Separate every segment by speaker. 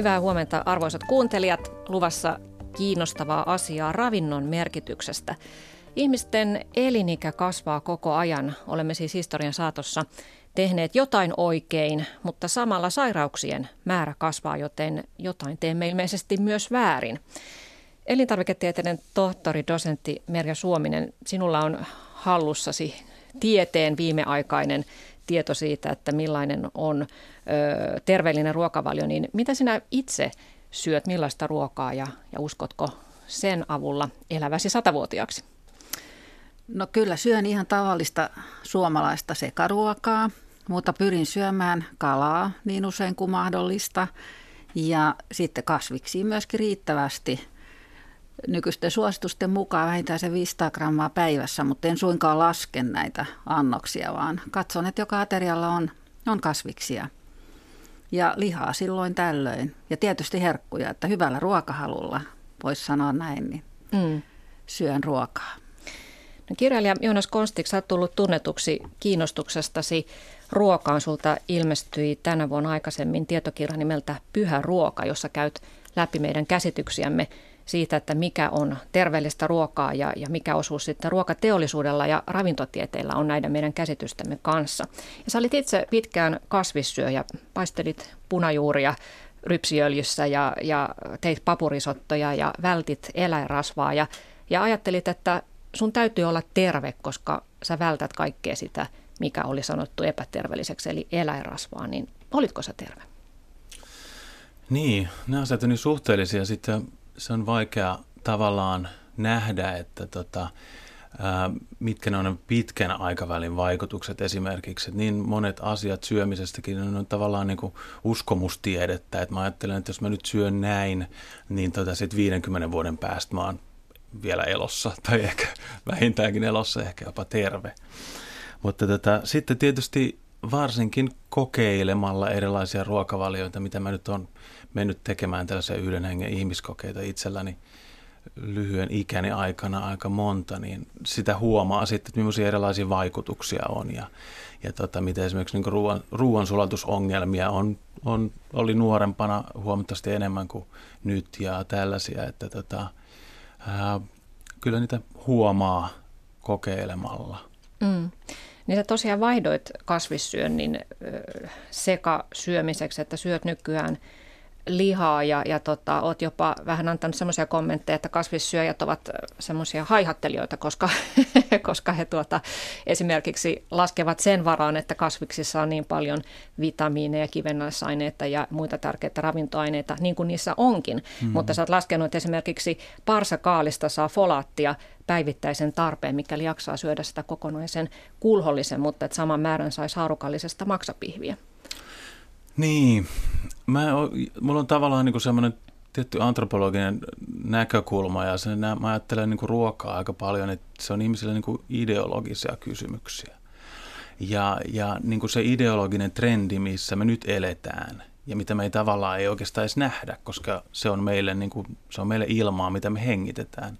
Speaker 1: Hyvää huomenta arvoisat kuuntelijat. Luvassa kiinnostavaa asiaa ravinnon merkityksestä. Ihmisten elinikä kasvaa koko ajan. Olemme siis historian saatossa tehneet jotain oikein, mutta samalla sairauksien määrä kasvaa, joten jotain teemme ilmeisesti myös väärin. Elintarviketieteiden tohtori, dosentti Merja Suominen, sinulla on hallussasi tieteen viimeaikainen tieto siitä, että millainen on ö, terveellinen ruokavalio, niin mitä sinä itse syöt, millaista ruokaa ja, ja uskotko sen avulla eläväsi satavuotiaaksi?
Speaker 2: No kyllä syön ihan tavallista suomalaista sekaruokaa, mutta pyrin syömään kalaa niin usein kuin mahdollista ja sitten kasviksi myöskin riittävästi. Nykyisten suositusten mukaan vähintään se 500 grammaa päivässä, mutta en suinkaan lasken näitä annoksia, vaan katson, että joka aterialla on, on kasviksia. Ja lihaa silloin tällöin. Ja tietysti herkkuja, että hyvällä ruokahalulla, voisi sanoa näin, niin mm. syön ruokaa.
Speaker 1: No, kirjailija Joonas Konstik, sä oot tullut tunnetuksi kiinnostuksestasi ruokaan. Sulta ilmestyi tänä vuonna aikaisemmin tietokirja nimeltä Pyhä ruoka, jossa käyt läpi meidän käsityksiämme siitä, että mikä on terveellistä ruokaa ja, ja mikä osuus sitten ruokateollisuudella ja ravintotieteillä on näiden meidän käsitystämme kanssa. Ja sä olit itse pitkään kasvissyöjä, paistelit punajuuria rypsiöljyssä ja, ja teit papurisottoja ja vältit eläinrasvaa ja, ja ajattelit, että sun täytyy olla terve, koska sä vältät kaikkea sitä, mikä oli sanottu epäterveelliseksi, eli eläinrasvaa, niin olitko sä terve?
Speaker 3: Niin, nämä asiat on niin suhteellisia. Sitten se on vaikea tavallaan nähdä, että tota, mitkä ne on pitkän aikavälin vaikutukset esimerkiksi. Että niin monet asiat syömisestäkin on tavallaan niin kuin uskomustiedettä. Että mä ajattelen, että jos mä nyt syön näin, niin tota sit 50 vuoden päästä mä oon vielä elossa tai ehkä vähintäänkin elossa, ehkä jopa terve. Mutta tota, sitten tietysti varsinkin kokeilemalla erilaisia ruokavalioita, mitä mä nyt on mennyt tekemään tällaisia yhden hengen ihmiskokeita itselläni lyhyen ikäni aikana aika monta, niin sitä huomaa sitten, että millaisia erilaisia vaikutuksia on ja, ja tota, miten esimerkiksi niin ruoan, ruoansulatusongelmia on, on, oli nuorempana huomattavasti enemmän kuin nyt ja tällaisia, että tota, ää, kyllä niitä huomaa kokeilemalla. Mm.
Speaker 1: Niin sä tosiaan vaihdoit kasvissyönnin sekasyömiseksi, että syöt nykyään – lihaa ja, ja tota, oot jopa vähän antanut semmoisia kommentteja, että kasvissyöjät ovat semmoisia haihattelijoita, koska, koska he tuota, esimerkiksi laskevat sen varaan, että kasviksissa on niin paljon vitamiineja, kivennäisaineita ja muita tärkeitä ravintoaineita, niin kuin niissä onkin. Mm-hmm. Mutta sä oot laskenut, että esimerkiksi parsakaalista saa folaattia päivittäisen tarpeen, mikäli jaksaa syödä sitä kokonaisen kulhollisen, mutta että saman määrän saisi haarukallisesta maksapihviä.
Speaker 3: Niin, mä, mulla on tavallaan niin semmoinen tietty antropologinen näkökulma ja sen, mä ajattelen niin kuin ruokaa aika paljon, että se on ihmisille niin kuin ideologisia kysymyksiä. Ja, ja niin kuin se ideologinen trendi, missä me nyt eletään ja mitä me ei tavallaan ei oikeastaan edes nähdä, koska se on meille, niin kuin, se on meille ilmaa, mitä me hengitetään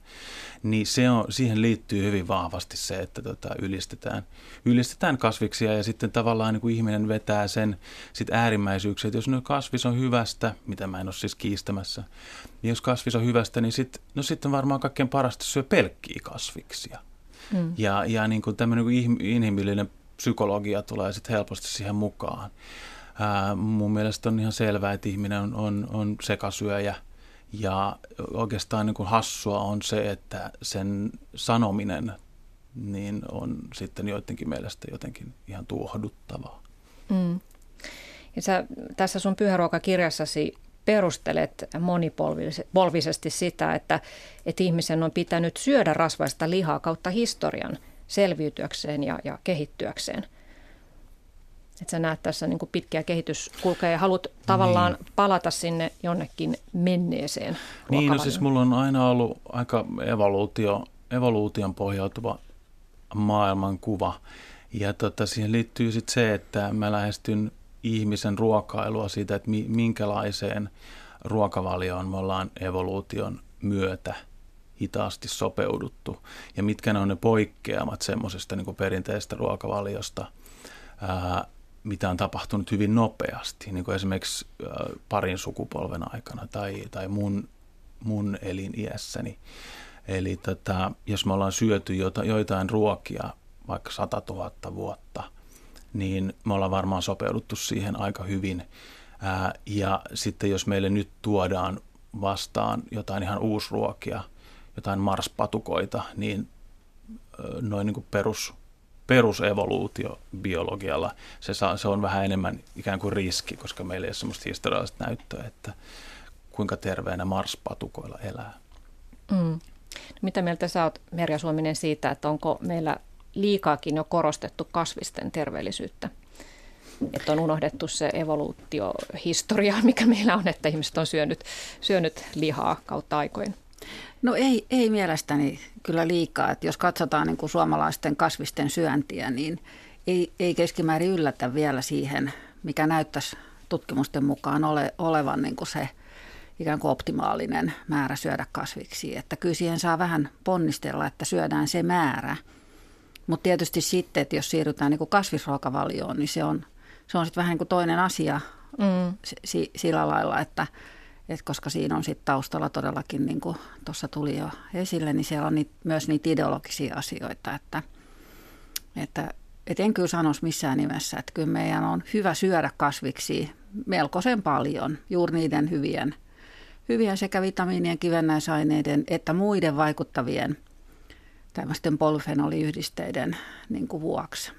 Speaker 3: niin se on, siihen liittyy hyvin vahvasti se, että tota, ylistetään, ylistetään kasviksia ja sitten tavallaan niin kuin ihminen vetää sen sit äärimmäisyyksiä, että jos no kasvis on hyvästä, mitä mä en ole siis kiistämässä, niin jos kasvis on hyvästä, niin sit, no sitten varmaan kaikkein parasta syö pelkkiä kasviksia. Mm. Ja, ja niin kuin tämmöinen niin inhimillinen psykologia tulee sitten helposti siihen mukaan. Ää, mun mielestä on ihan selvää, että ihminen on, on, on sekasyöjä – ja oikeastaan niin kuin hassua on se, että sen sanominen niin on sitten joidenkin mielestä jotenkin ihan tuohduttavaa. Mm.
Speaker 1: Ja sä tässä sun pyhäruokakirjassasi perustelet monipolvisesti sitä, että, että ihmisen on pitänyt syödä rasvaista lihaa kautta historian selviytyäkseen ja, ja kehittyäkseen – että sä näet tässä niin kuin pitkiä kehityskulkuja ja haluat tavallaan niin. palata sinne jonnekin menneeseen
Speaker 3: Niin, no siis mulla on aina ollut aika evoluutio, evoluution pohjautuva maailmankuva. Ja tota, siihen liittyy sitten se, että mä lähestyn ihmisen ruokailua siitä, että minkälaiseen ruokavalioon me ollaan evoluution myötä hitaasti sopeuduttu. Ja mitkä ne on ne poikkeamat semmoisesta niin perinteistä ruokavaliosta. Ää, mitä on tapahtunut hyvin nopeasti, niin kuin esimerkiksi parin sukupolven aikana tai, tai mun, mun eliniässäni. Eli tota, jos me ollaan syöty jota, joitain ruokia vaikka 100 000 vuotta, niin me ollaan varmaan sopeuduttu siihen aika hyvin. Ää, ja sitten jos meille nyt tuodaan vastaan jotain ihan uusruokia, jotain marspatukoita, niin noin niin kuin perus, perusevoluutio biologialla, se, saa, se on vähän enemmän ikään kuin riski, koska meillä ei ole sellaista historiallista näyttöä, että kuinka terveenä marspatukoilla elää.
Speaker 1: Mm. Mitä mieltä sä oot, Merja Suominen, siitä, että onko meillä liikaakin jo korostettu kasvisten terveellisyyttä? Että on unohdettu se evoluutiohistoria, mikä meillä on, että ihmiset on syönyt, syönyt lihaa kautta aikojen.
Speaker 2: No ei, ei mielestäni kyllä liikaa. Että jos katsotaan niin kuin suomalaisten kasvisten syöntiä, niin ei, ei keskimäärin yllätä vielä siihen, mikä näyttäisi tutkimusten mukaan ole, olevan niin kuin se ikään kuin optimaalinen määrä syödä kasviksi. Että kyllä siihen saa vähän ponnistella, että syödään se määrä. Mutta tietysti sitten, että jos siirrytään niin kuin kasvisruokavalioon, niin se on, se on sitten vähän niin kuin toinen asia mm. si, sillä lailla, että – et koska siinä on sitten taustalla todellakin, niin kuin tuossa tuli jo esille, niin siellä on niit, myös niitä ideologisia asioita, että, että et en kyllä sanoisi missään nimessä, että kyllä meidän on hyvä syödä kasviksi melkoisen paljon juuri niiden hyvien, hyvien sekä vitamiinien, kivennäisaineiden että muiden vaikuttavien tämmöisten polyfenoliyhdisteiden niin kuin vuoksi.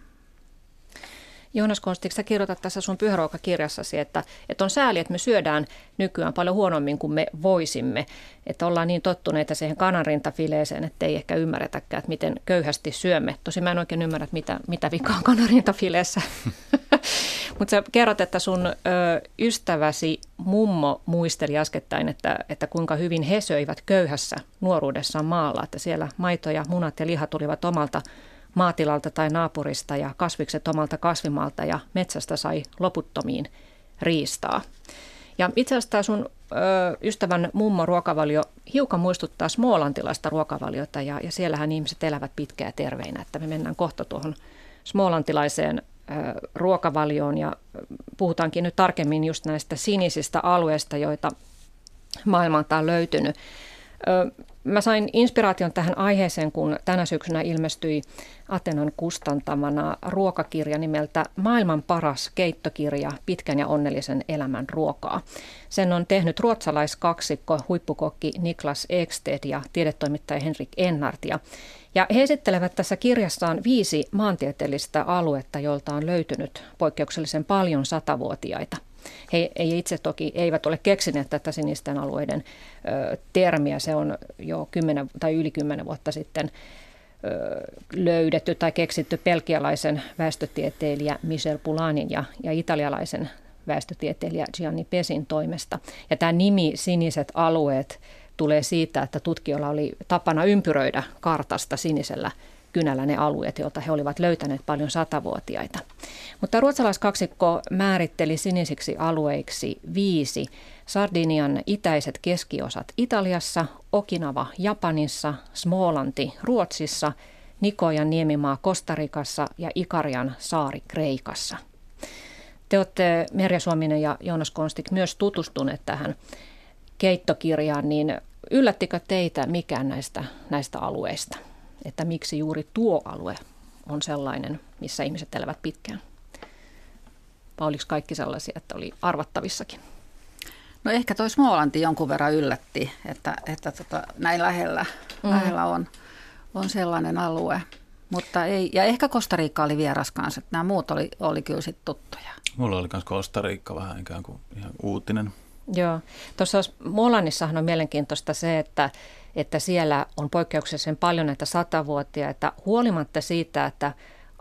Speaker 1: Joonas Konstik, sä kirjoitat tässä sun pyhäruokakirjassasi, että, että on sääli, että me syödään nykyään paljon huonommin kuin me voisimme. Että ollaan niin tottuneita siihen kananrintafileeseen, että ei ehkä ymmärretäkään, että miten köyhästi syömme. Tosi mä en oikein ymmärrä, että mitä, mitä vikaa on kananrintafileessä. Mutta sä kerrot, että sun ö, ystäväsi mummo muisteli äskettäin, että, että kuinka hyvin he söivät köyhässä nuoruudessaan maalla. Että siellä maito ja munat ja liha tulivat omalta maatilalta tai naapurista ja kasvikset omalta kasvimalta ja metsästä sai loputtomiin riistaa. Ja itse asiassa tämä sun ö, ystävän mummo ruokavalio hiukan muistuttaa smoolantilaista ruokavaliota ja, ja siellähän ihmiset elävät pitkää terveinä, että me mennään kohta tuohon smoolantilaiseen ö, ruokavalioon ja puhutaankin nyt tarkemmin just näistä sinisistä alueista, joita maailmalta on löytynyt. Mä sain inspiraation tähän aiheeseen, kun tänä syksynä ilmestyi Atenan kustantamana ruokakirja nimeltä Maailman paras keittokirja pitkän ja onnellisen elämän ruokaa. Sen on tehnyt ruotsalaiskaksikko huippukokki Niklas Eksted ja tiedetoimittaja Henrik Ennart. Ja he esittelevät tässä kirjassaan viisi maantieteellistä aluetta, joilta on löytynyt poikkeuksellisen paljon satavuotiaita – he ei itse toki eivät ole keksineet tätä sinisten alueiden ö, termiä. Se on jo 10 tai yli kymmenen vuotta sitten löydetty tai keksitty pelkialaisen väestötieteilijä Michel Pulanin ja, ja italialaisen väestötieteilijä Gianni Pesin toimesta. Ja tämä nimi siniset alueet tulee siitä, että tutkijoilla oli tapana ympyröidä kartasta sinisellä kynällä ne alueet, joilta he olivat löytäneet paljon satavuotiaita. Mutta ruotsalaiskaksikko määritteli sinisiksi alueiksi viisi Sardinian itäiset keskiosat Italiassa, Okinava Japanissa, Smolanti Ruotsissa, Nikojan niemimaa Kostarikassa ja Ikarian saari Kreikassa. Te olette Merja Suominen ja Joonas Konstik myös tutustuneet tähän keittokirjaan, niin yllättikö teitä mikään näistä, näistä alueista? Että miksi juuri tuo alue on sellainen, missä ihmiset elävät pitkään? Vai oliko kaikki sellaisia, että oli arvattavissakin?
Speaker 2: No ehkä toi Smolanti jonkun verran yllätti, että, että tota, näin lähellä, mm. lähellä on, on sellainen alue. Mutta ei, ja ehkä Kostariikka oli vieras kanssa, että nämä muut oli, oli kyllä sitten tuttuja.
Speaker 3: Mulla oli myös Kostariikka vähän ikään kuin ihan uutinen.
Speaker 1: Joo. Tuossa Molannissahan on mielenkiintoista se, että että siellä on poikkeuksellisen paljon näitä satavuotiaita, huolimatta siitä, että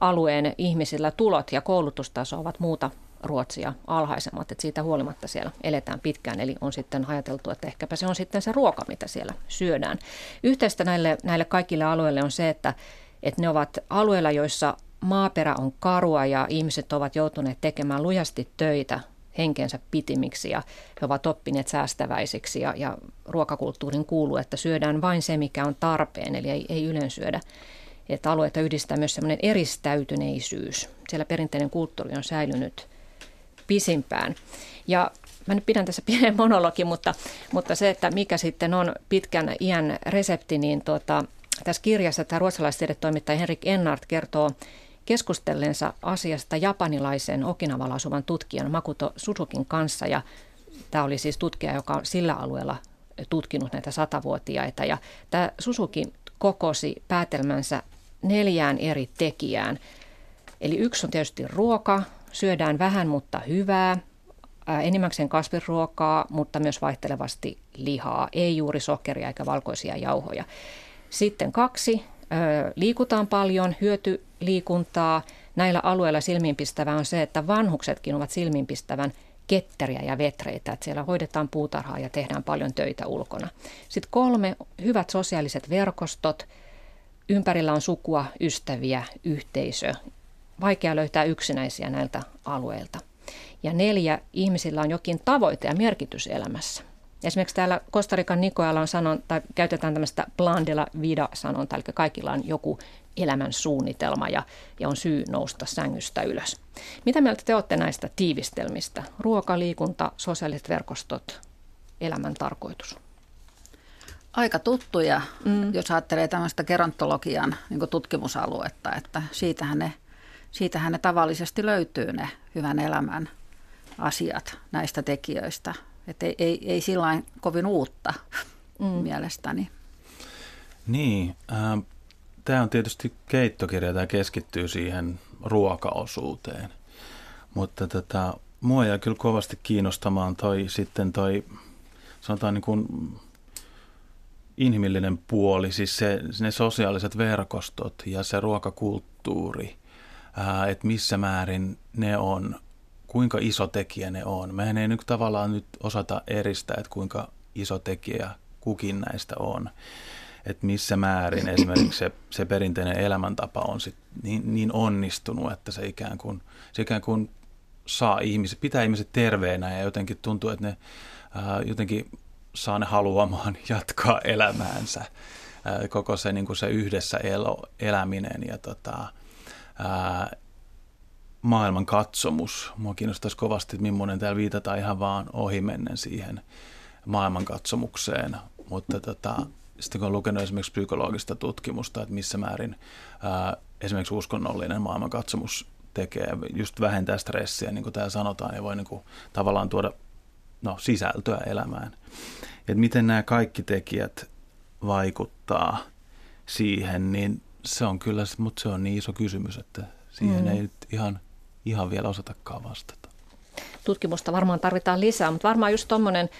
Speaker 1: alueen ihmisillä tulot ja koulutustaso ovat muuta Ruotsia alhaisemmat, että siitä huolimatta siellä eletään pitkään, eli on sitten ajateltu, että ehkäpä se on sitten se ruoka, mitä siellä syödään. Yhteistä näille, näille kaikille alueille on se, että, että ne ovat alueilla, joissa maaperä on karua ja ihmiset ovat joutuneet tekemään lujasti töitä henkensä pitimiksi ja he ovat oppineet säästäväisiksi ja, ja ruokakulttuurin kuuluu, että syödään vain se, mikä on tarpeen, eli ei, ei syödä että alueita yhdistää myös semmoinen eristäytyneisyys. Siellä perinteinen kulttuuri on säilynyt pisimpään. Ja mä nyt pidän tässä pienen monologin, mutta, mutta se, että mikä sitten on pitkän iän resepti, niin tuota, tässä kirjassa tämä ruotsalaistiedetoimittaja Henrik Ennart kertoo keskustellensa asiasta japanilaisen Okinavalla asuvan tutkijan Makuto Susukin kanssa. Ja tämä oli siis tutkija, joka on sillä alueella tutkinut näitä satavuotiaita. Ja tämä Susuki kokosi päätelmänsä neljään eri tekijään. Eli yksi on tietysti ruoka, syödään vähän mutta hyvää, enimmäkseen kasviruokaa, mutta myös vaihtelevasti lihaa, ei juuri sokeria eikä valkoisia jauhoja. Sitten kaksi, liikutaan paljon, hyötyliikuntaa. Näillä alueilla silmiinpistävää on se, että vanhuksetkin ovat silmiinpistävän ketteriä ja vetreitä, että siellä hoidetaan puutarhaa ja tehdään paljon töitä ulkona. Sitten kolme, hyvät sosiaaliset verkostot. Ympärillä on sukua, ystäviä, yhteisö. Vaikea löytää yksinäisiä näiltä alueilta. Ja neljä, ihmisillä on jokin tavoite ja merkitys elämässä. Esimerkiksi täällä Kostarikan Nikoella on sanon, tai käytetään tämmöistä plan de la vida sanonta, eli kaikilla on joku elämän suunnitelma ja, ja on syy nousta sängystä ylös. Mitä mieltä te olette näistä tiivistelmistä? Ruoka, liikunta, sosiaaliset verkostot, elämän tarkoitus.
Speaker 2: Aika tuttuja, mm. jos ajattelee tämmöistä gerontologian niin tutkimusaluetta, että siitähän ne, siitähän ne tavallisesti löytyy ne hyvän elämän asiat näistä tekijöistä. Että ei, ei, ei sillä kovin uutta mm. mielestäni.
Speaker 3: Niin, äh, tämä on tietysti keittokirja, tämä keskittyy siihen ruokaosuuteen. Mutta tota, mua jää kyllä kovasti kiinnostamaan toi sitten toi, sanotaan niin kuin inhimillinen puoli, siis se, ne sosiaaliset verkostot ja se ruokakulttuuri, että missä määrin ne on, kuinka iso tekijä ne on. Mehän ei nyt tavallaan nyt osata eristää, että kuinka iso tekijä kukin näistä on että missä määrin esimerkiksi se, se perinteinen elämäntapa on sit niin, niin onnistunut, että se ikään kuin, se ikään kuin saa ihmiset, pitää ihmiset terveenä ja jotenkin tuntuu, että ne ää, jotenkin saa ne haluamaan jatkaa elämäänsä. Ää, koko se, niin kuin se yhdessä elo, eläminen ja tota, ää, maailman katsomus. Mua kiinnostaisi kovasti, että millainen täällä viitataan ihan vaan ohimennen siihen maailmankatsomukseen, mutta tota, sitten kun on lukenut esimerkiksi psykologista tutkimusta, että missä määrin ää, esimerkiksi uskonnollinen maailmankatsomus tekee, just vähentää stressiä, niin kuin täällä sanotaan, ja voi niin kuin, tavallaan tuoda no, sisältöä elämään. Et miten nämä kaikki tekijät vaikuttaa siihen, niin se on kyllä, mutta se on niin iso kysymys, että siihen mm. ei nyt ihan, ihan vielä osatakaan vastata
Speaker 1: tutkimusta varmaan tarvitaan lisää, mutta varmaan just tuommoinen,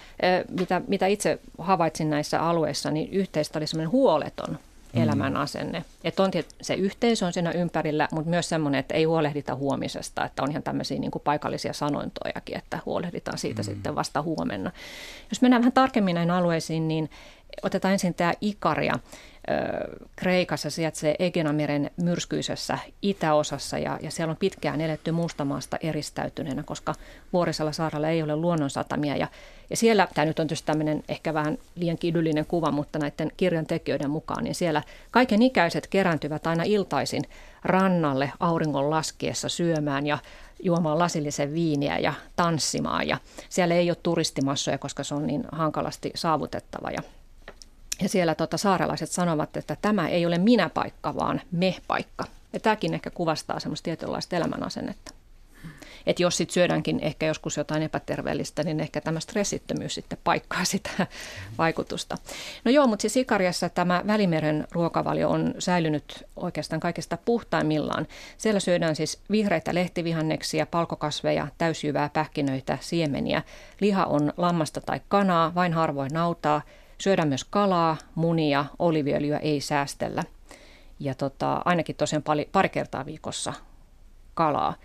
Speaker 1: mitä, mitä itse havaitsin näissä alueissa, niin yhteistä oli semmoinen huoleton mm. elämän asenne. Että on se yhteisö on siinä ympärillä, mutta myös semmoinen, että ei huolehdita huomisesta, että on ihan tämmöisiä niin kuin paikallisia sanontojakin, että huolehditaan siitä mm. sitten vasta huomenna. Jos mennään vähän tarkemmin näihin alueisiin, niin otetaan ensin tämä Ikaria. Kreikassa sijaitsee Egenameren myrskyisessä itäosassa ja, ja siellä on pitkään eletty Mustamaasta eristäytyneenä, koska Vuorisella saarella ei ole luonnonsatamia. Ja, ja siellä, tämä nyt on tietysti tämmöinen ehkä vähän liian idyllinen kuva, mutta näiden kirjan tekijöiden mukaan, niin siellä kaiken ikäiset kerääntyvät aina iltaisin rannalle auringon laskiessa syömään ja juomaan lasillisen viiniä ja tanssimaan. Ja siellä ei ole turistimassoja, koska se on niin hankalasti saavutettava. Ja ja siellä tota, saarelaiset sanovat, että tämä ei ole minä-paikka, vaan me-paikka. Ja tämäkin ehkä kuvastaa semmoista tietynlaista elämänasennetta. Että jos sitten syödäänkin ehkä joskus jotain epäterveellistä, niin ehkä tämä stressittömyys sitten paikkaa sitä vaikutusta. No joo, mutta siis Ikariassa tämä Välimeren ruokavalio on säilynyt oikeastaan kaikista puhtaimmillaan. Siellä syödään siis vihreitä lehtivihanneksia, palkokasveja, täysjyvää, pähkinöitä, siemeniä. Liha on lammasta tai kanaa, vain harvoin nautaa – Syödään myös kalaa, munia, oliviöljyä ei säästellä. Ja tota, ainakin tosiaan pari, pari kertaa viikossa kalaa.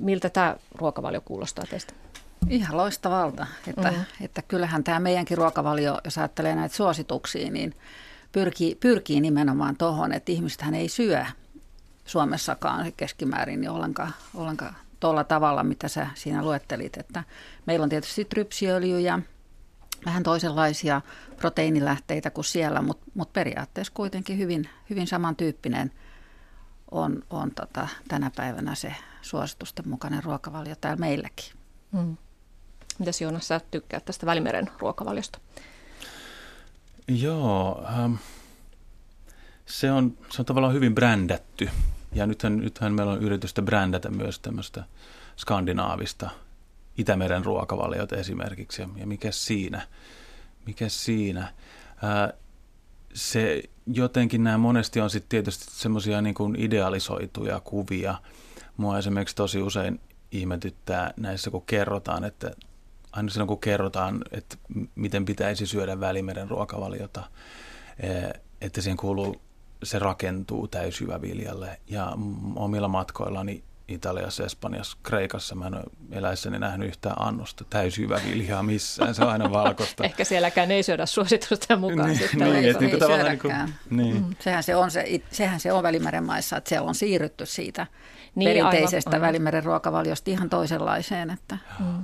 Speaker 1: Miltä tämä ruokavalio kuulostaa teistä?
Speaker 2: Ihan loistavalta. Että, mm. että kyllähän tämä meidänkin ruokavalio, jos ajattelee näitä suosituksia, niin pyrkii, pyrkii nimenomaan tuohon, että ihmistähän ei syö Suomessakaan keskimäärin niin ollenkaan, ollenkaan tuolla tavalla, mitä sä siinä luettelit. Että meillä on tietysti trypsiöljy ja vähän toisenlaisia proteiinilähteitä kuin siellä, mutta mut periaatteessa kuitenkin hyvin, hyvin samantyyppinen on, on tota, tänä päivänä se suositusten mukainen ruokavalio täällä meilläkin. Mm.
Speaker 1: Mitäs Joonas, sä tykkää tästä Välimeren ruokavaliosta?
Speaker 3: Joo, ähm, se, on, se on tavallaan hyvin brändätty. Ja nythän, nythän meillä on yritystä brändätä myös tämmöistä skandinaavista Itämeren ruokavaliota esimerkiksi. Ja mikä siinä? Mikä siinä? Äh, se jotenkin nämä monesti on sitten tietysti semmoisia niin idealisoituja kuvia. Mua esimerkiksi tosi usein ihmetyttää näissä, kun kerrotaan, että aina silloin kun kerrotaan, että miten pitäisi syödä välimeren ruokavaliota, että siihen kuuluu, se rakentuu täysjyväviljalle. Ja omilla matkoillani Italiassa, Espanjassa, Kreikassa mä en ole eläissäni nähnyt yhtään annosta täysjyväviljaa missään, se on aina valkoista.
Speaker 1: Ehkä sielläkään ei syödä suositusten mukaan.
Speaker 3: niin,
Speaker 1: sitten
Speaker 3: niin,
Speaker 2: ei,
Speaker 3: että niin
Speaker 2: ei
Speaker 3: tavallaan niin kuin, niin. Mm.
Speaker 2: Sehän, se on se, sehän se on Välimeren maissa, että siellä on siirrytty siitä niin, perinteisestä aivan, Välimeren ruokavaliosta ihan toisenlaiseen. Että. Mm.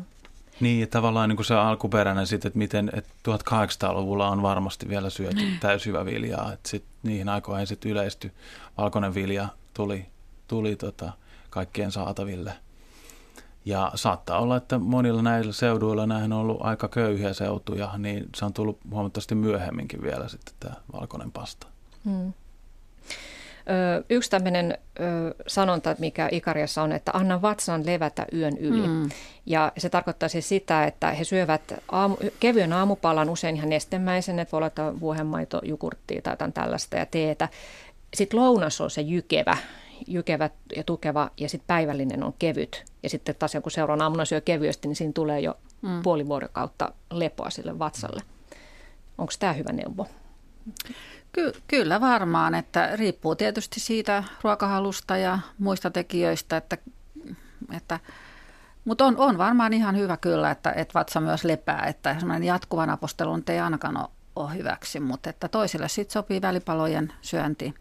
Speaker 3: Niin, tavallaan niin kuin se alkuperäinen sitten, että miten että 1800-luvulla on varmasti vielä syöty mm. täysjyväviljaa, että sit niihin aikoihin sitten yleisty valkoinen vilja tuli, tuli tota, kaikkien saataville. Ja saattaa olla, että monilla näillä seuduilla näihin on ollut aika köyhiä seutuja, niin se on tullut huomattavasti myöhemminkin vielä sitten tämä valkoinen pasta. Hmm.
Speaker 1: yksi tämmöinen sanonta, mikä Ikariassa on, että anna vatsan levätä yön yli. Mm. Ja se tarkoittaa siis sitä, että he syövät aamu, kevyen aamupalan, usein ihan nestemäisen, että voi olla vuohenmaito, jukurttia tai jotain tällaista ja teetä. Sitten lounas on se jykevä, jykevä ja tukeva ja sitten päivällinen on kevyt. Ja sitten taas kun seuraan aamuna syö kevyesti, niin siinä tulee jo mm. puoli vuorokautta lepoa sille vatsalle. Onko tämä hyvä neuvo?
Speaker 2: Ky- kyllä varmaan, että riippuu tietysti siitä ruokahalusta ja muista tekijöistä, että, että mutta on, on varmaan ihan hyvä kyllä, että, että vatsa myös lepää, että semmoinen jatkuvan apostelun ei ainakaan ole, ole hyväksi, mutta että toisille sitten sopii välipalojen syönti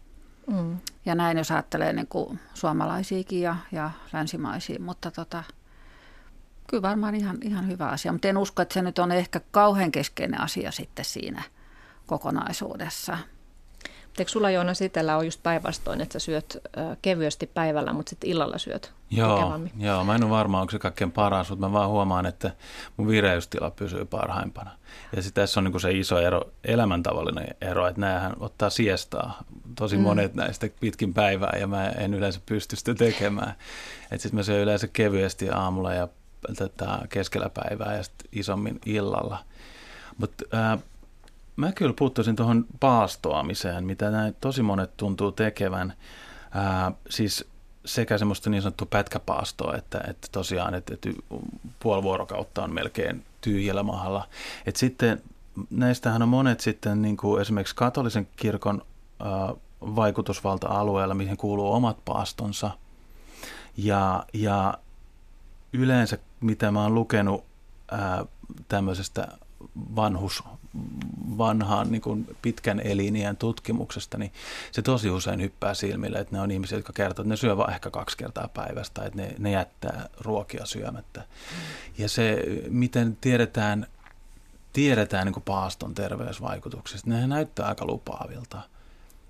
Speaker 2: Mm. Ja näin jos ajattelee niin kuin suomalaisiakin ja, ja länsimaisia, mutta tota, kyllä varmaan ihan, ihan hyvä asia. Mutta en usko, että se nyt on ehkä kauhean keskeinen asia sitten siinä kokonaisuudessa.
Speaker 1: Eikö sulla Joona itsellä on just päinvastoin, että sä syöt kevyesti päivällä, mutta sitten illalla syöt
Speaker 3: joo, joo, mä en ole varma, onko se kaikkein paras, mutta mä vaan huomaan, että mun vireystila pysyy parhaimpana. Ja sitten tässä on niin se iso ero, elämäntavallinen ero, että näähän ottaa siestaa. Tosi mm. monet näistä pitkin päivää ja mä en yleensä pysty sitä tekemään. Että sitten mä syön yleensä kevyesti aamulla ja tätä keskellä päivää ja sitten isommin illalla. Mutta äh, mä kyllä puuttuisin tuohon paastoamiseen, mitä näin tosi monet tuntuu tekevän. Ää, siis sekä semmoista niin sanottua pätkäpaastoa, että, että tosiaan että, että puoli vuorokautta on melkein tyhjällä mahalla. Et sitten näistähän on monet sitten niin kuin esimerkiksi katolisen kirkon ää, vaikutusvalta-alueella, mihin kuuluu omat paastonsa. Ja, ja yleensä, mitä mä oon lukenut ää, tämmöisestä vanhus, vanhaan niin kuin pitkän elinien tutkimuksesta, niin se tosi usein hyppää silmille, että ne on ihmisiä, jotka kertovat, että ne syö vain ehkä kaksi kertaa päivästä, että ne, ne jättää ruokia syömättä. Ja se, miten tiedetään, tiedetään niin kuin paaston terveysvaikutuksista, ne näyttää aika lupaavilta.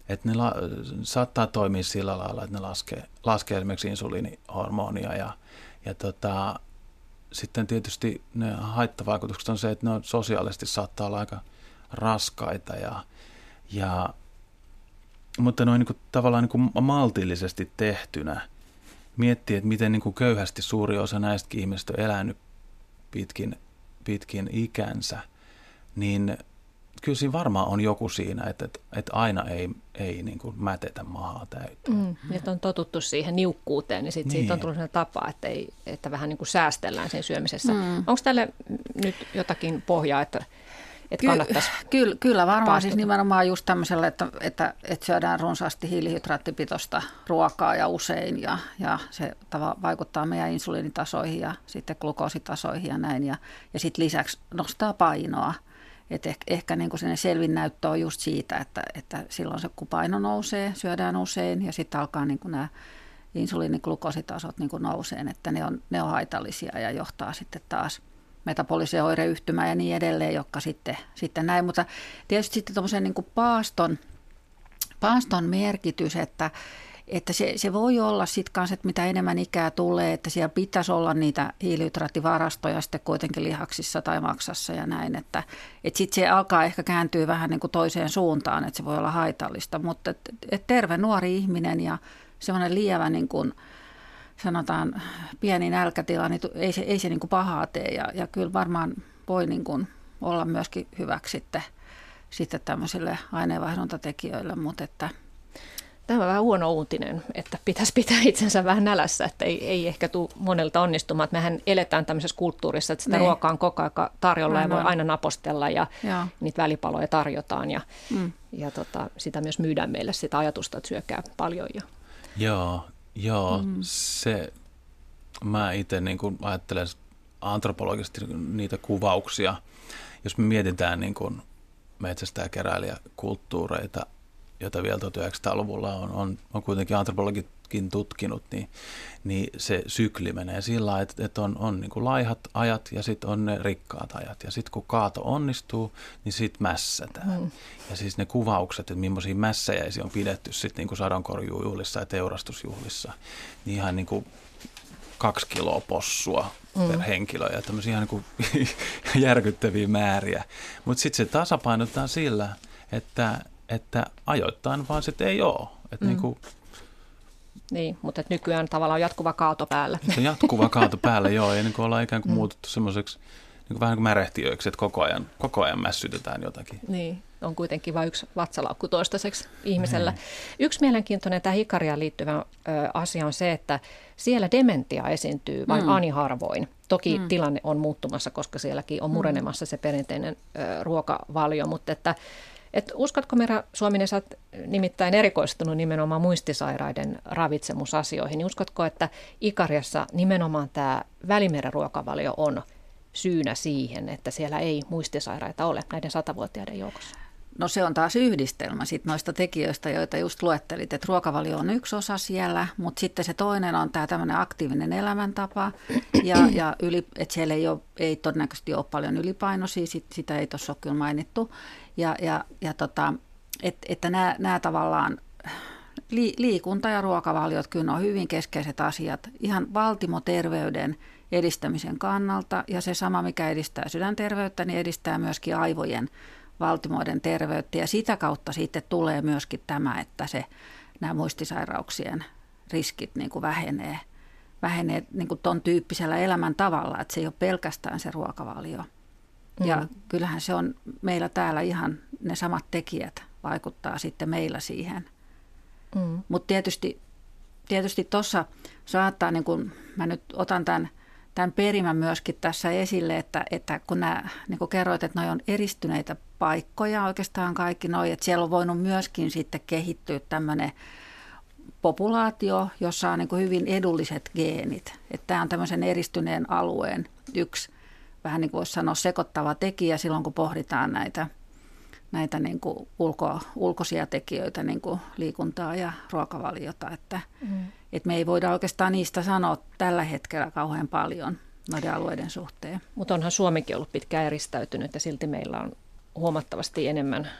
Speaker 3: Että ne la, saattaa toimia sillä lailla, että ne laskee, laskee esimerkiksi insuliinihormonia ja, ja tota, sitten tietysti ne haittavaikutukset on se, että ne on sosiaalisesti saattaa olla aika raskaita ja, ja mutta noin niin kuin, tavallaan niin kuin maltillisesti tehtynä miettii, että miten niin kuin köyhästi suuri osa näistä ihmistä on elänyt pitkin, pitkin ikänsä, niin kyllä siinä varmaan on joku siinä, että, että, että aina ei, ei niin kuin mätetä mahaa täyteen. Mm,
Speaker 1: että on totuttu siihen niukkuuteen, niin, sit niin. siitä on tullut sellainen tapa, että, ei, että vähän niin kuin säästellään sen syömisessä. Mm. Onko tälle nyt jotakin pohjaa, että, että kannattaisi
Speaker 2: Ky- kyllä, kyllä varmaan paastuta. siis nimenomaan just tämmöisellä, että, että, että syödään runsaasti hiilihydraattipitoista ruokaa ja usein ja, ja se tava, vaikuttaa meidän insuliinitasoihin ja sitten glukoositasoihin ja näin ja, ja sitten lisäksi nostaa painoa. Et ehkä, ehkä niin kuin selvin näyttö on just siitä, että, että silloin se kun paino nousee, syödään usein ja sitten alkaa niin nämä insuliiniglukositasot niin nouseen, että ne on, ne on haitallisia ja johtaa sitten taas metabolisen oireyhtymä ja niin edelleen, jotka sitten, sitten näin. Mutta tietysti sitten tuommoisen niin paaston, paaston merkitys, että, että se, se voi olla sitten kanssa, että mitä enemmän ikää tulee, että siellä pitäisi olla niitä hiilihydraattivarastoja sitten kuitenkin lihaksissa tai maksassa ja näin, että, että sitten se alkaa ehkä kääntyä vähän niin kuin toiseen suuntaan, että se voi olla haitallista, mutta et, et terve nuori ihminen ja semmoinen lievä niin kuin, sanotaan pieni nälkätila, niin ei se, ei se niin kuin pahaa tee ja, ja kyllä varmaan voi niin kuin olla myöskin hyväksi sitten, sitten tämmöisille aineenvaihduntatekijöille, mutta että –
Speaker 1: Tämä on vähän huono uutinen, että pitäisi pitää itsensä vähän nälässä, että ei, ei ehkä tule monelta onnistumaan. Mehän eletään tämmöisessä kulttuurissa, että sitä niin. ruokaa on koko ajan tarjolla aina. ja voi aina napostella ja Joo. niitä välipaloja tarjotaan ja, mm. ja tota, sitä myös myydään meille sitä ajatusta, että syökää paljon. Ja...
Speaker 3: Joo, joo mm. se, mä itse niin ajattelen antropologisesti niitä kuvauksia, jos me mietitään niin kuin metsästäjäkeräilijäkulttuureita jota vielä 1900-luvulla on, on, on kuitenkin antropologitkin tutkinut, niin, niin se sykli menee sillä lailla, että, että on, on niin kuin laihat ajat ja sitten on ne rikkaat ajat. Ja sitten kun kaato onnistuu, niin sitten mässätään. Mm. Ja siis ne kuvaukset, että millaisia mässäjäisiä on pidetty sitten niin kuin sadonkorjuujuhlissa ja teurastusjuhlissa, niin ihan niin kuin kaksi kiloa possua mm. per henkilö ja tämmöisiä ihan niin kuin järkyttäviä määriä. Mutta sitten se tasapainotetaan sillä, että että ajoittain vaan sitten ei ole. Että mm. niin, kuin,
Speaker 1: niin, mutta että nykyään tavallaan on jatkuva kaato päällä.
Speaker 3: Se jatkuva kaato päällä, joo, ja niin kuin ollaan ikään kuin mm. muututtu semmoiseksi niin kuin vähän niin kuin märehtiöiksi, että koko ajan, koko ajan mässytetään jotakin.
Speaker 1: Niin, on kuitenkin vain yksi vatsalaukku toistaiseksi ihmisellä. Mm. Yksi mielenkiintoinen tämä hikariaan liittyvä ö, asia on se, että siellä dementia esiintyy vain mm. ani harvoin. Toki mm. tilanne on muuttumassa, koska sielläkin on mm. murenemassa se perinteinen ö, ruokavalio, mutta että et uskotko Mira Suominen, sä oot nimittäin erikoistunut nimenomaan muistisairaiden ravitsemusasioihin, niin uskotko, että Ikariassa nimenomaan tämä välimeren ruokavalio on syynä siihen, että siellä ei muistisairaita ole näiden satavuotiaiden joukossa?
Speaker 2: No se on taas yhdistelmä sit noista tekijöistä, joita just luettelit, että ruokavalio on yksi osa siellä, mutta sitten se toinen on tämä tämmöinen aktiivinen elämäntapa ja, ja yli, että siellä ei, ole, ei todennäköisesti ole paljon ylipainoisia, sit, sitä ei tuossa ole kyllä mainittu. Ja, ja, ja tota, et, että nämä, nämä tavallaan li, liikunta ja ruokavaliot kyllä on hyvin keskeiset asiat ihan valtimoterveyden edistämisen kannalta ja se sama, mikä edistää sydänterveyttä, niin edistää myöskin aivojen valtimoiden terveyttä ja sitä kautta sitten tulee myöskin tämä, että se, nämä muistisairauksien riskit niin kuin vähenee, vähenee niin kuin ton tyyppisellä elämäntavalla, että se ei ole pelkästään se ruokavalio. Mm. Ja kyllähän se on meillä täällä ihan ne samat tekijät vaikuttaa sitten meillä siihen. Mm. Mutta tietysti tietysti tuossa saattaa, niin kun mä nyt otan tämän, tämän perimän myöskin tässä esille, että, että kun nämä, niin kun kerroit, että ne on eristyneitä paikkoja oikeastaan kaikki noin, että siellä on voinut myöskin sitten kehittyä tämmöinen populaatio, jossa on niin hyvin edulliset geenit. Että tämä on tämmöisen eristyneen alueen yksi vähän niin kuin voisi sanoa sekoittava tekijä silloin, kun pohditaan näitä, näitä niin kuin ulko, ulkoisia tekijöitä, niin kuin liikuntaa ja ruokavaliota. Että, mm. että me ei voida oikeastaan niistä sanoa tällä hetkellä kauhean paljon noiden alueiden suhteen.
Speaker 1: Mutta onhan Suomikin ollut pitkään eristäytynyt ja silti meillä on huomattavasti enemmän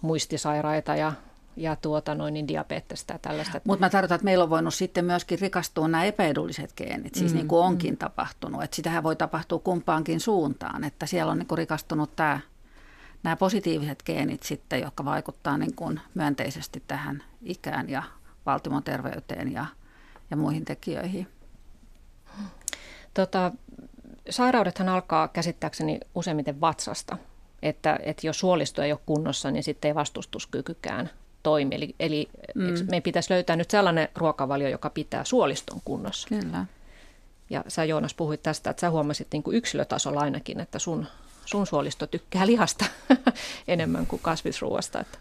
Speaker 1: muistisairaita ja ja tuota, noin, niin diabetesta ja tällaista.
Speaker 2: Mutta mä tarkoitan, että meillä on voinut sitten myöskin rikastua nämä epäedulliset geenit, siis mm, niin kuin onkin mm. tapahtunut. Että sitähän voi tapahtua kumpaankin suuntaan, että siellä on niin kuin rikastunut tämä, nämä positiiviset geenit sitten, jotka vaikuttaa niin kuin myönteisesti tähän ikään ja valtimon terveyteen ja, ja muihin tekijöihin.
Speaker 1: Tota, sairaudethan alkaa käsittääkseni useimmiten vatsasta. Että, että jos suolisto ei ole kunnossa, niin sitten ei vastustuskykykään toimi. Eli, eli mm. meidän pitäisi löytää nyt sellainen ruokavalio, joka pitää suoliston kunnossa.
Speaker 2: Kyllä.
Speaker 1: Ja sä Joonas puhuit tästä, että sä huomasit niin kuin yksilötasolla ainakin, että sun, sun suolisto tykkää lihasta enemmän kuin kasvisruoasta. Että.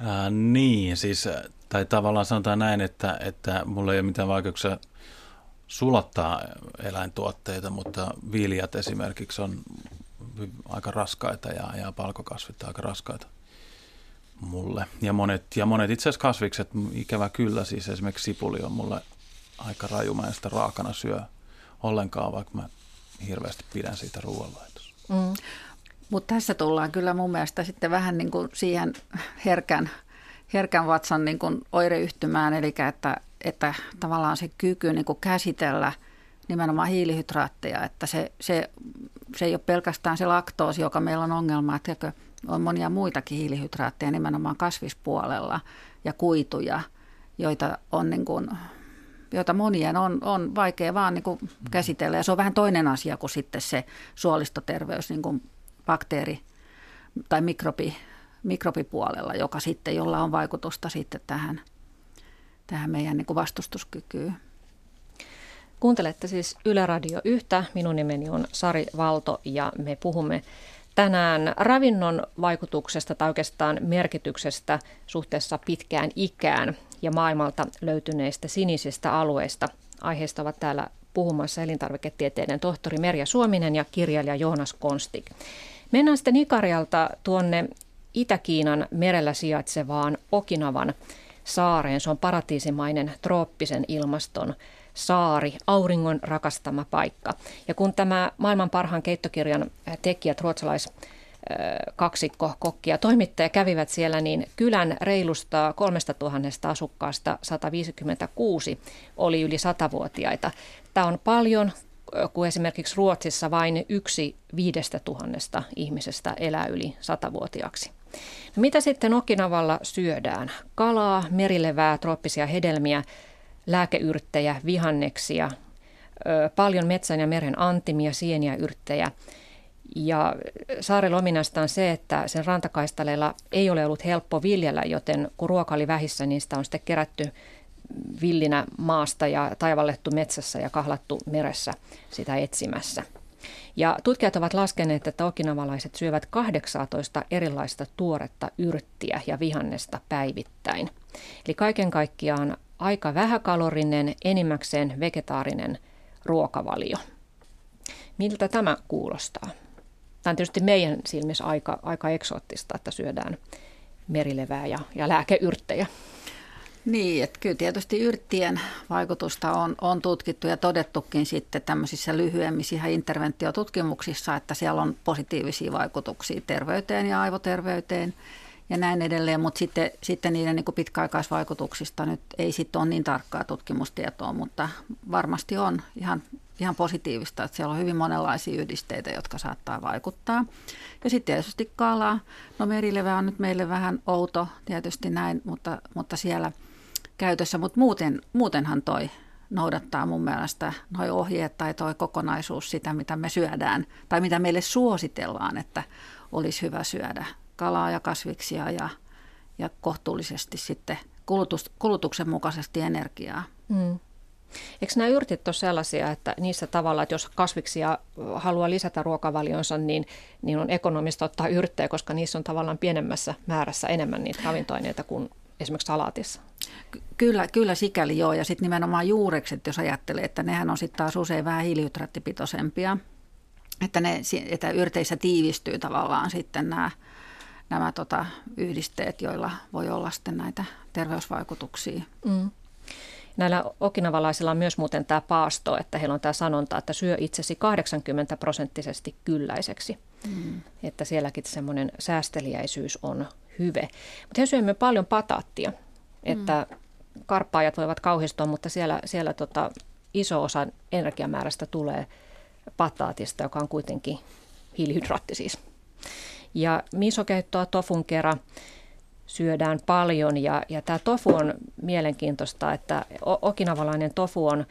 Speaker 3: Äh, niin, siis, tai tavallaan sanotaan näin, että, että mulla ei ole mitään vaikeuksia sulattaa eläintuotteita, mutta viljat esimerkiksi on aika raskaita ja, ja palkokasvit aika raskaita mulle. Ja monet, ja monet itse asiassa kasvikset, ikävä kyllä, siis esimerkiksi sipuli on mulle aika raju, mä en sitä raakana syö ollenkaan, vaikka mä hirveästi pidän siitä ruoanlaitosta.
Speaker 2: Mm. Mutta tässä tullaan kyllä mun mielestä sitten vähän niin kuin siihen herkän, herkän vatsan niin kuin oireyhtymään, eli että, että tavallaan se kyky niin kuin käsitellä nimenomaan hiilihydraatteja, että se, se, se ei ole pelkästään se laktoosi, joka meillä on ongelma, että on monia muitakin hiilihydraatteja nimenomaan kasvispuolella ja kuituja, joita on niin kuin, joita monien on, on vaikea vaan niin kuin käsitellä. Ja se on vähän toinen asia kuin sitten se suolistoterveys niin kuin bakteeri- tai mikrobi, mikrobipuolella, joka sitten, jolla on vaikutusta sitten tähän, tähän meidän niin kuin vastustuskykyyn.
Speaker 1: Kuuntelette siis Yle Radio yhtä. Minun nimeni on Sari Valto ja me puhumme tänään ravinnon vaikutuksesta tai oikeastaan merkityksestä suhteessa pitkään ikään ja maailmalta löytyneistä sinisistä alueista. Aiheesta ovat täällä puhumassa elintarviketieteiden tohtori Merja Suominen ja kirjailija Joonas Konstik. Mennään sitten Ikarialta tuonne Itä-Kiinan merellä sijaitsevaan Okinavan saareen. Se on paratiisimainen trooppisen ilmaston saari, auringon rakastama paikka. Ja kun tämä maailman parhaan keittokirjan tekijät, ruotsalais kaksikko, kokki ja toimittaja kävivät siellä, niin kylän reilusta 3000 asukkaasta 156 oli yli 100-vuotiaita. Tämä on paljon, kun esimerkiksi Ruotsissa vain yksi viidestä tuhannesta ihmisestä elää yli satavuotiaaksi. No mitä sitten Okinavalla syödään? Kalaa, merilevää, trooppisia hedelmiä, lääkeyrttejä, vihanneksia, paljon metsän ja meren antimia, sieniä, yrttejä. Ja saarella ominaista on se, että sen rantakaistaleella ei ole ollut helppo viljellä, joten kun ruoka oli vähissä, niin sitä on sitten kerätty villinä maasta ja taivallettu metsässä ja kahlattu meressä sitä etsimässä. Ja tutkijat ovat laskeneet, että okinavalaiset syövät 18 erilaista tuoretta yrttiä ja vihannesta päivittäin. Eli kaiken kaikkiaan aika vähäkalorinen, enimmäkseen vegetaarinen ruokavalio. Miltä tämä kuulostaa? Tämä on tietysti meidän silmissä aika, aika eksoottista, että syödään merilevää ja, ja lääkeyrttejä.
Speaker 2: Niin, että kyllä tietysti yrttien vaikutusta on, on tutkittu ja todettukin sitten tämmöisissä lyhyemmissä ihan interventiotutkimuksissa, että siellä on positiivisia vaikutuksia terveyteen ja aivoterveyteen ja näin edelleen, mutta sitten, sitten niiden niin pitkäaikaisvaikutuksista nyt ei sitten ole niin tarkkaa tutkimustietoa, mutta varmasti on ihan, ihan positiivista, että siellä on hyvin monenlaisia yhdisteitä, jotka saattaa vaikuttaa. Ja sitten tietysti kalaa. No merilevä on nyt meille vähän outo tietysti näin, mutta, mutta siellä käytössä, mutta muuten, muutenhan toi noudattaa mun mielestä noi ohjeet tai toi kokonaisuus sitä, mitä me syödään tai mitä meille suositellaan, että olisi hyvä syödä kalaa ja kasviksia ja, ja kohtuullisesti sitten kulutus, kulutuksen mukaisesti energiaa. Mm.
Speaker 1: Eikö nämä yrtit ole sellaisia, että niissä tavalla, että jos kasviksia haluaa lisätä ruokavalionsa, niin, niin on ekonomista ottaa yrttejä, koska niissä on tavallaan pienemmässä määrässä enemmän niitä ravintoaineita kuin esimerkiksi salaatissa?
Speaker 2: Kyllä, kyllä sikäli joo. Ja sitten nimenomaan juurekset, jos ajattelee, että nehän on sitten taas usein vähän hiilihydraattipitoisempia. Että, ne, että yrteissä tiivistyy tavallaan sitten nämä nämä tota, yhdisteet, joilla voi olla sitten näitä terveysvaikutuksia. Mm.
Speaker 1: Näillä okinavalaisilla on myös muuten tämä paasto, että heillä on tämä sanonta, että syö itsesi 80 prosenttisesti kylläiseksi. Mm. Että sielläkin semmoinen säästeliäisyys on hyve. Mutta he syömme paljon pataattia, että mm. karppaajat voivat kauhistua, mutta siellä, siellä tota, iso osa energiamäärästä tulee pataatista, joka on kuitenkin hiilihydraatti siis. Ja misokeittoa tofun kerran syödään paljon ja, ja tämä tofu on mielenkiintoista, että okinavalainen tofu on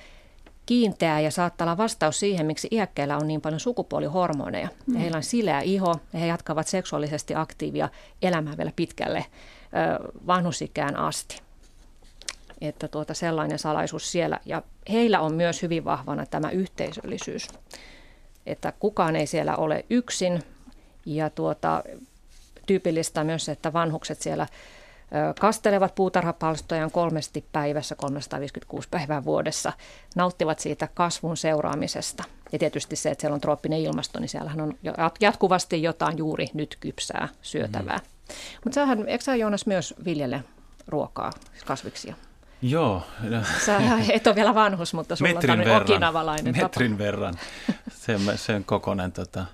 Speaker 1: kiinteä ja saattaa olla vastaus siihen, miksi iäkkäillä on niin paljon sukupuolihormoneja. Mm. Heillä on sileä iho ja he jatkavat seksuaalisesti aktiivia elämää vielä pitkälle vanhusikään asti. Että tuota sellainen salaisuus siellä. Ja heillä on myös hyvin vahvana tämä yhteisöllisyys. Että kukaan ei siellä ole yksin, ja tuota, tyypillistä myös, että vanhukset siellä kastelevat puutarhapalstojaan kolmesti päivässä, 356 päivää vuodessa, nauttivat siitä kasvun seuraamisesta. Ja tietysti se, että siellä on trooppinen ilmasto, niin siellähän on jatkuvasti jotain juuri nyt kypsää syötävää. Mm. Mutta sähän, eikö sä Joonas myös viljele ruokaa, kasviksia?
Speaker 3: Joo.
Speaker 1: Sä et ole vielä vanhus, mutta sulla
Speaker 3: metrin
Speaker 1: on
Speaker 3: verran,
Speaker 1: okinavalainen
Speaker 3: Metrin
Speaker 1: tapa.
Speaker 3: verran. sen, sen kokoinen tota,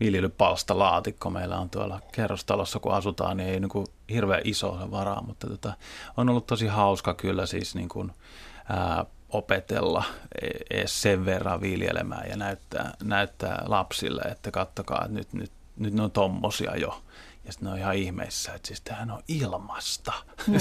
Speaker 3: viljelypalsta laatikko meillä on tuolla kerrostalossa, kun asutaan, niin ei niin kuin hirveän iso varaa, mutta tota, on ollut tosi hauska kyllä siis niin kuin, ää, opetella edes sen verran viljelemään ja näyttää, näyttää lapsille, että kattokaa, että nyt, nyt, nyt ne on tommosia jo. Ja sitten ne on ihan ihmeissä, että siis tämähän on ilmasta. Mm,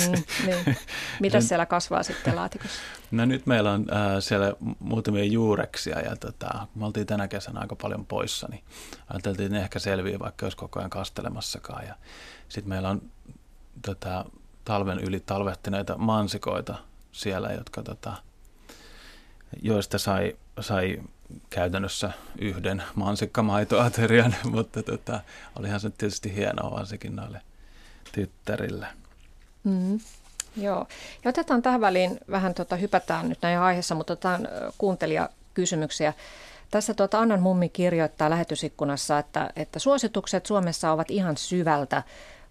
Speaker 1: niin. Mitä siellä kasvaa sitten laatikossa?
Speaker 3: No nyt meillä on äh, siellä muutamia juureksia ja tota, me oltiin tänä kesänä aika paljon poissa, niin ajateltiin, että ne ehkä selviää, vaikka olisi koko ajan kastelemassakaan. Ja sitten meillä on tota, talven yli talvehtineita mansikoita siellä, jotka, tota, joista sai, sai käytännössä yhden mansikkamaitoaterian, mutta tota, olihan se tietysti hienoa varsinkin noille tyttärille.
Speaker 1: Mm, joo. Ja otetaan tähän väliin vähän, tota, hypätään nyt näin aiheessa, mutta otetaan kuuntelijakysymyksiä. Tässä tuota Annan mummi kirjoittaa lähetysikkunassa, että, että suositukset Suomessa ovat ihan syvältä.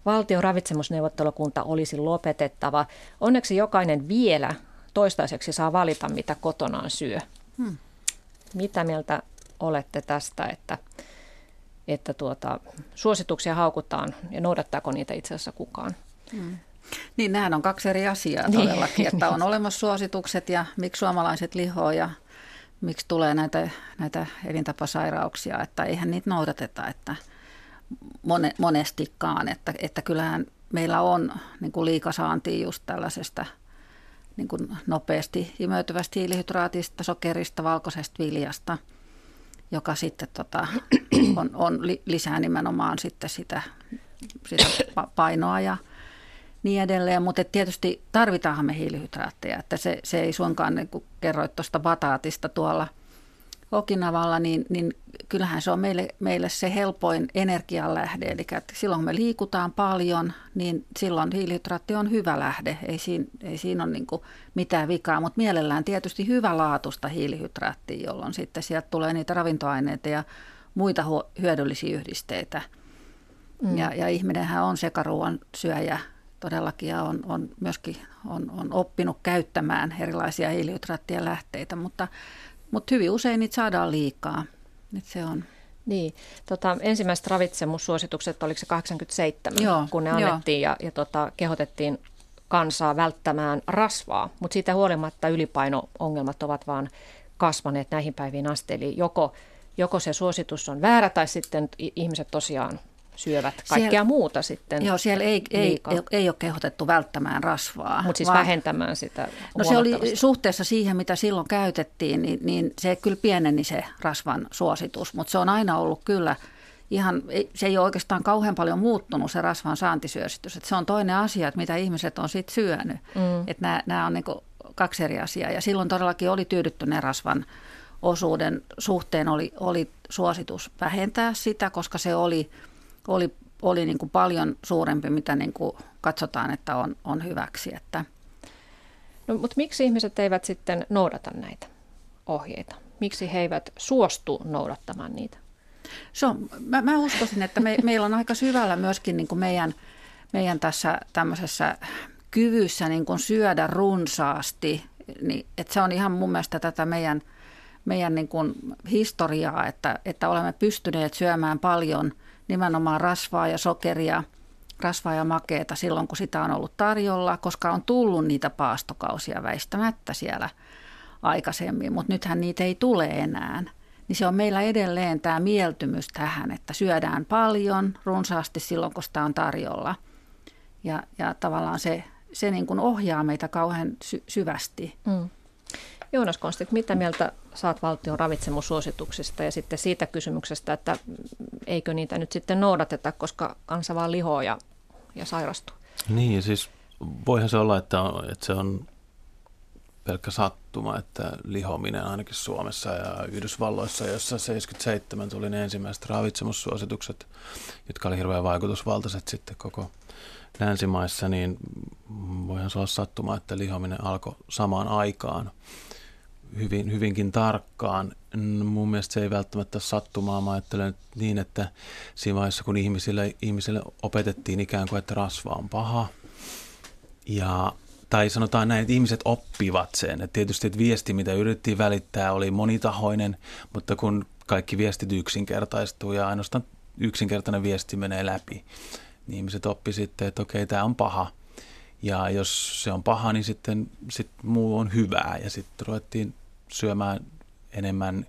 Speaker 1: Valtion ravitsemusneuvottelukunta olisi lopetettava. Onneksi jokainen vielä toistaiseksi saa valita, mitä kotonaan syö. Hmm. Mitä mieltä olette tästä, että, että tuota, suosituksia haukutaan ja noudattaako niitä itse asiassa kukaan?
Speaker 2: Hmm. Niin, nämähän on kaksi eri asiaa niin. todellakin, että on olemassa suositukset ja miksi suomalaiset lihoo ja miksi tulee näitä, näitä elintapasairauksia, että eihän niitä noudateta, että monestikaan, että, että kyllähän meillä on niin kuin liikasaantia just tällaisesta – niin kuin nopeasti imeytyvästä hiilihydraatista, sokerista, valkoisesta viljasta, joka sitten tota, on, on lisää nimenomaan sitten sitä, sitä painoa ja niin edelleen. Mutta tietysti tarvitaanhan me hiilihydraatteja, että se, se ei suinkaan, niin kuin kerroit tuosta bataatista tuolla – Okinavalla, niin, niin kyllähän se on meille, meille se helpoin energianlähde. Eli että silloin kun me liikutaan paljon, niin silloin hiilihydraatti on hyvä lähde. Ei siinä, ei siinä ole niin mitään vikaa, mutta mielellään tietysti hyvälaatuista hiilihydraattia, jolloin sitten sieltä tulee niitä ravintoaineita ja muita hyödyllisiä yhdisteitä. Mm. Ja, ja ihminenhän on sekaruoan syöjä todellakin ja on, on myöskin on, on oppinut käyttämään erilaisia hiilihydraattien lähteitä, mutta mutta hyvin usein niitä saadaan liikaa. Et se on.
Speaker 1: Niin, tota, ensimmäiset ravitsemussuositukset, oliko se 87, joo, kun ne annettiin joo. ja, ja tota, kehotettiin kansaa välttämään rasvaa, mutta siitä huolimatta ylipaino-ongelmat ovat vaan kasvaneet näihin päiviin asti. Eli joko, joko se suositus on väärä tai sitten ihmiset tosiaan syövät kaikkea siellä, muuta sitten.
Speaker 2: Joo, siellä ei, ei, ei, ei ole kehotettu välttämään rasvaa.
Speaker 1: Mutta siis vaan, vähentämään sitä
Speaker 2: No se oli suhteessa siihen, mitä silloin käytettiin, niin, niin se kyllä pieneni se rasvan suositus, mutta se on aina ollut kyllä ihan, se ei ole oikeastaan kauhean paljon muuttunut se rasvan saantisyösitys. Että se on toinen asia, että mitä ihmiset on sitten syönyt. Mm. Että nämä, nämä on niin kaksi eri asiaa. Ja silloin todellakin oli tyydyttyneen rasvan osuuden suhteen oli, oli suositus vähentää sitä, koska se oli – oli, oli niin kuin paljon suurempi, mitä niin kuin katsotaan, että on, on hyväksi. Että.
Speaker 1: No, mutta miksi ihmiset eivät sitten noudata näitä ohjeita? Miksi he eivät suostu noudattamaan niitä?
Speaker 2: Se on, mä, mä uskoisin, että me, meillä on aika syvällä myöskin niin kuin meidän, meidän tässä tämmöisessä kyvyssä niin kuin syödä runsaasti. Niin, että se on ihan mun mielestä tätä meidän, meidän niin kuin historiaa, että, että olemme pystyneet syömään paljon – nimenomaan rasvaa ja sokeria, rasvaa ja makeeta silloin, kun sitä on ollut tarjolla, koska on tullut niitä paastokausia väistämättä siellä aikaisemmin, mutta nythän niitä ei tule enää. Niin se on meillä edelleen tämä mieltymys tähän, että syödään paljon runsaasti silloin, kun sitä on tarjolla. Ja, ja tavallaan se, se niin kuin ohjaa meitä kauhean sy- syvästi. Mm.
Speaker 1: Joonas Konstit, mitä mieltä saat valtion ravitsemussuosituksista ja sitten siitä kysymyksestä, että eikö niitä nyt sitten noudateta, koska kansa vaan lihoo ja, ja sairastuu?
Speaker 3: Niin, siis voihan se olla, että, on, että se on pelkkä sattuma, että lihominen ainakin Suomessa ja Yhdysvalloissa, jossa 77 tuli ne ensimmäiset ravitsemussuositukset, jotka oli hirveän vaikutusvaltaiset sitten koko länsimaissa, niin voihan se olla sattuma, että lihominen alkoi samaan aikaan hyvin, hyvinkin tarkkaan. Mun mielestä se ei välttämättä sattumaa. Mä ajattelen niin, että siinä vaiheessa, kun ihmisille, ihmisille opetettiin ikään kuin, että rasva on paha ja tai sanotaan näin, että ihmiset oppivat sen. Et tietysti että viesti, mitä yritettiin välittää, oli monitahoinen, mutta kun kaikki viestit yksinkertaistuu ja ainoastaan yksinkertainen viesti menee läpi, niin ihmiset oppi sitten, että okei, tämä on paha. Ja jos se on paha, niin sitten sit muu on hyvää. Ja sitten ruvettiin syömään enemmän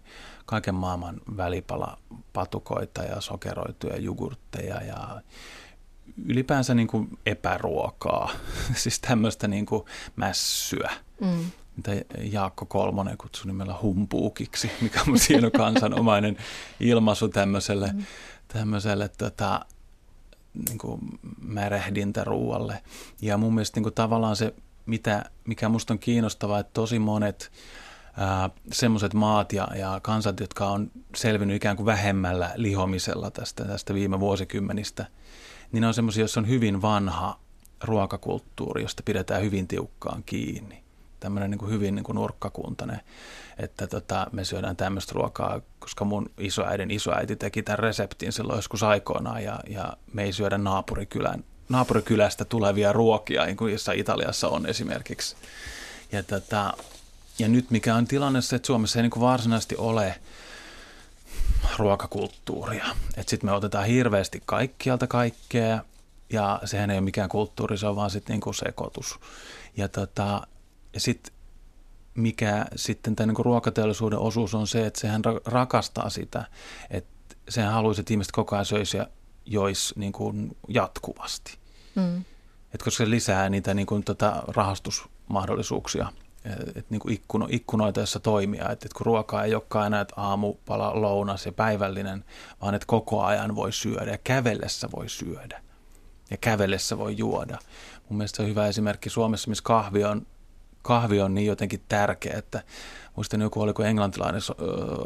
Speaker 3: kaiken maailman välipalapatukoita ja sokeroituja jogurtteja ja ylipäänsä niin kuin epäruokaa, siis tämmöistä niin kuin mässyä. Mm. Mitä Jaakko Kolmonen kutsui nimellä humpuukiksi, mikä on hieno kansanomainen ilmaisu tämmöiselle, mm. tämmöiselle tota, niin kuin märehdintäruualle. Ja mun mielestä niin kuin tavallaan se, mitä, mikä musta on kiinnostavaa, että tosi monet semmoiset maat ja, ja kansat, jotka on selvinnyt ikään kuin vähemmällä lihomisella tästä, tästä viime vuosikymmenistä, niin ne on semmoisia, joissa on hyvin vanha ruokakulttuuri, josta pidetään hyvin tiukkaan kiinni. Tämmöinen niin hyvin niin nurkkakuntainen, että tota, me syödään tämmöistä ruokaa, koska mun isoäidin isoäiti teki tämän reseptin silloin joskus aikoinaan ja, ja me ei syödä naapurikylän, naapurikylästä tulevia ruokia, niin kuin jossa Italiassa on esimerkiksi. Ja tota, ja nyt mikä on tilanne se, että Suomessa ei niin kuin varsinaisesti ole ruokakulttuuria. Sitten me otetaan hirveästi kaikkialta kaikkea ja sehän ei ole mikään kulttuuri, se on vaan sitten niin sekoitus. Ja, tota, ja sitten mikä sitten tämän niin ruokateollisuuden osuus on se, että sehän rakastaa sitä, että sehän haluaisi, että ihmiset koko ajan söisi ja joisi niin kuin jatkuvasti. Mm. Et koska se lisää niitä niin kuin, tota, rahastusmahdollisuuksia että niin kuin ikkuno, ikkunoita, joissa toimia. Että, että kun ruokaa ei olekaan enää että aamupala, lounas ja päivällinen, vaan että koko ajan voi syödä ja kävellessä voi syödä ja kävellessä voi juoda. Mun mielestä se on hyvä esimerkki Suomessa, missä kahvi on, kahvi on niin jotenkin tärkeä, että muistan joku oliko englantilainen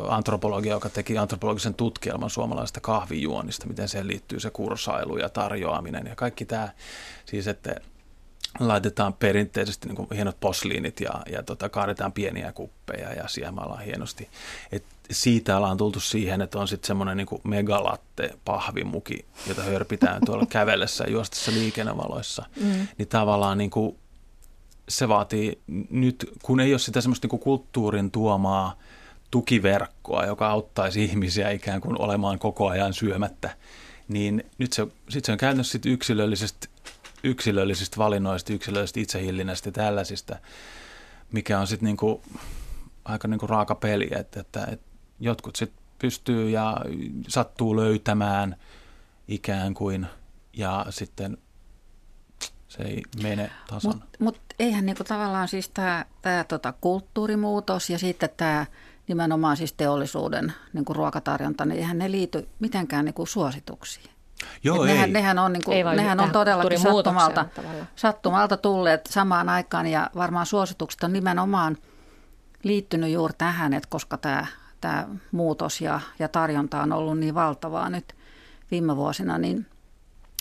Speaker 3: antropologi, joka teki antropologisen tutkielman suomalaisesta kahvijuonnista, miten siihen liittyy se kursailu ja tarjoaminen ja kaikki tämä, siis että laitetaan perinteisesti niin hienot posliinit ja, ja tota, kaadetaan pieniä kuppeja ja siemaillaan hienosti. Et siitä ollaan tultu siihen, että on sitten semmoinen niin megalatte pahvimuki, jota hörpitään tuolla kävellessä ja juostessa liikennevaloissa. Mm. Niin tavallaan niin kuin, se vaatii nyt, kun ei ole sitä semmoista niin kulttuurin tuomaa tukiverkkoa, joka auttaisi ihmisiä ikään kuin olemaan koko ajan syömättä, niin nyt se, sit se on käytännössä sit yksilöllisistä valinnoista, yksilöllisistä itsehillinnästä ja tällaisista, mikä on sitten niinku, aika niinku raaka peli, että, että, että jotkut sitten pystyy ja sattuu löytämään ikään kuin ja sitten se ei mene tasan.
Speaker 2: Mutta mut eihän niinku tavallaan siis tämä tota kulttuurimuutos ja sitten tämä nimenomaan siis teollisuuden niinku ruokatarjonta, niin eihän ne liity mitenkään niinku suosituksiin. Joo, nehän, ei. Nehän on, niin kuin, nehän on todellakin sattumalta, sattumalta tulleet samaan aikaan ja varmaan suositukset on nimenomaan liittynyt juuri tähän, että koska tämä, tämä muutos ja, ja tarjonta on ollut niin valtavaa nyt viime vuosina, niin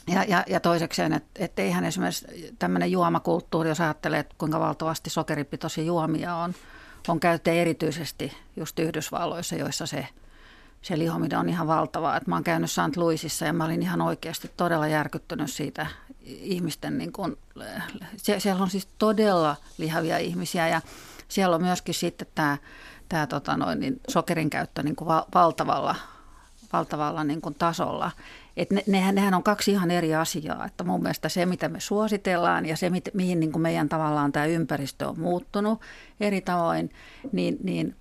Speaker 2: ja, ja, ja toisekseen, että et eihän esimerkiksi tämmöinen juomakulttuuri, jos ajattelee, että kuinka valtavasti sokeripitoisia juomia on, on käyttäjä erityisesti just Yhdysvalloissa, joissa se – se lihominen on ihan valtavaa. Että mä oon käynyt St. Louisissa ja mä olin ihan oikeasti todella järkyttynyt siitä ihmisten, niin kun, siellä on siis todella lihavia ihmisiä ja siellä on myöskin sitten tämä, tämä tota noin, niin sokerin käyttö niin kuin valtavalla, valtavalla niin kuin tasolla. Et ne, nehän, nehän on kaksi ihan eri asiaa. Että mun mielestä se, mitä me suositellaan ja se, mihin niin kuin meidän tavallaan tämä ympäristö on muuttunut eri tavoin, niin, niin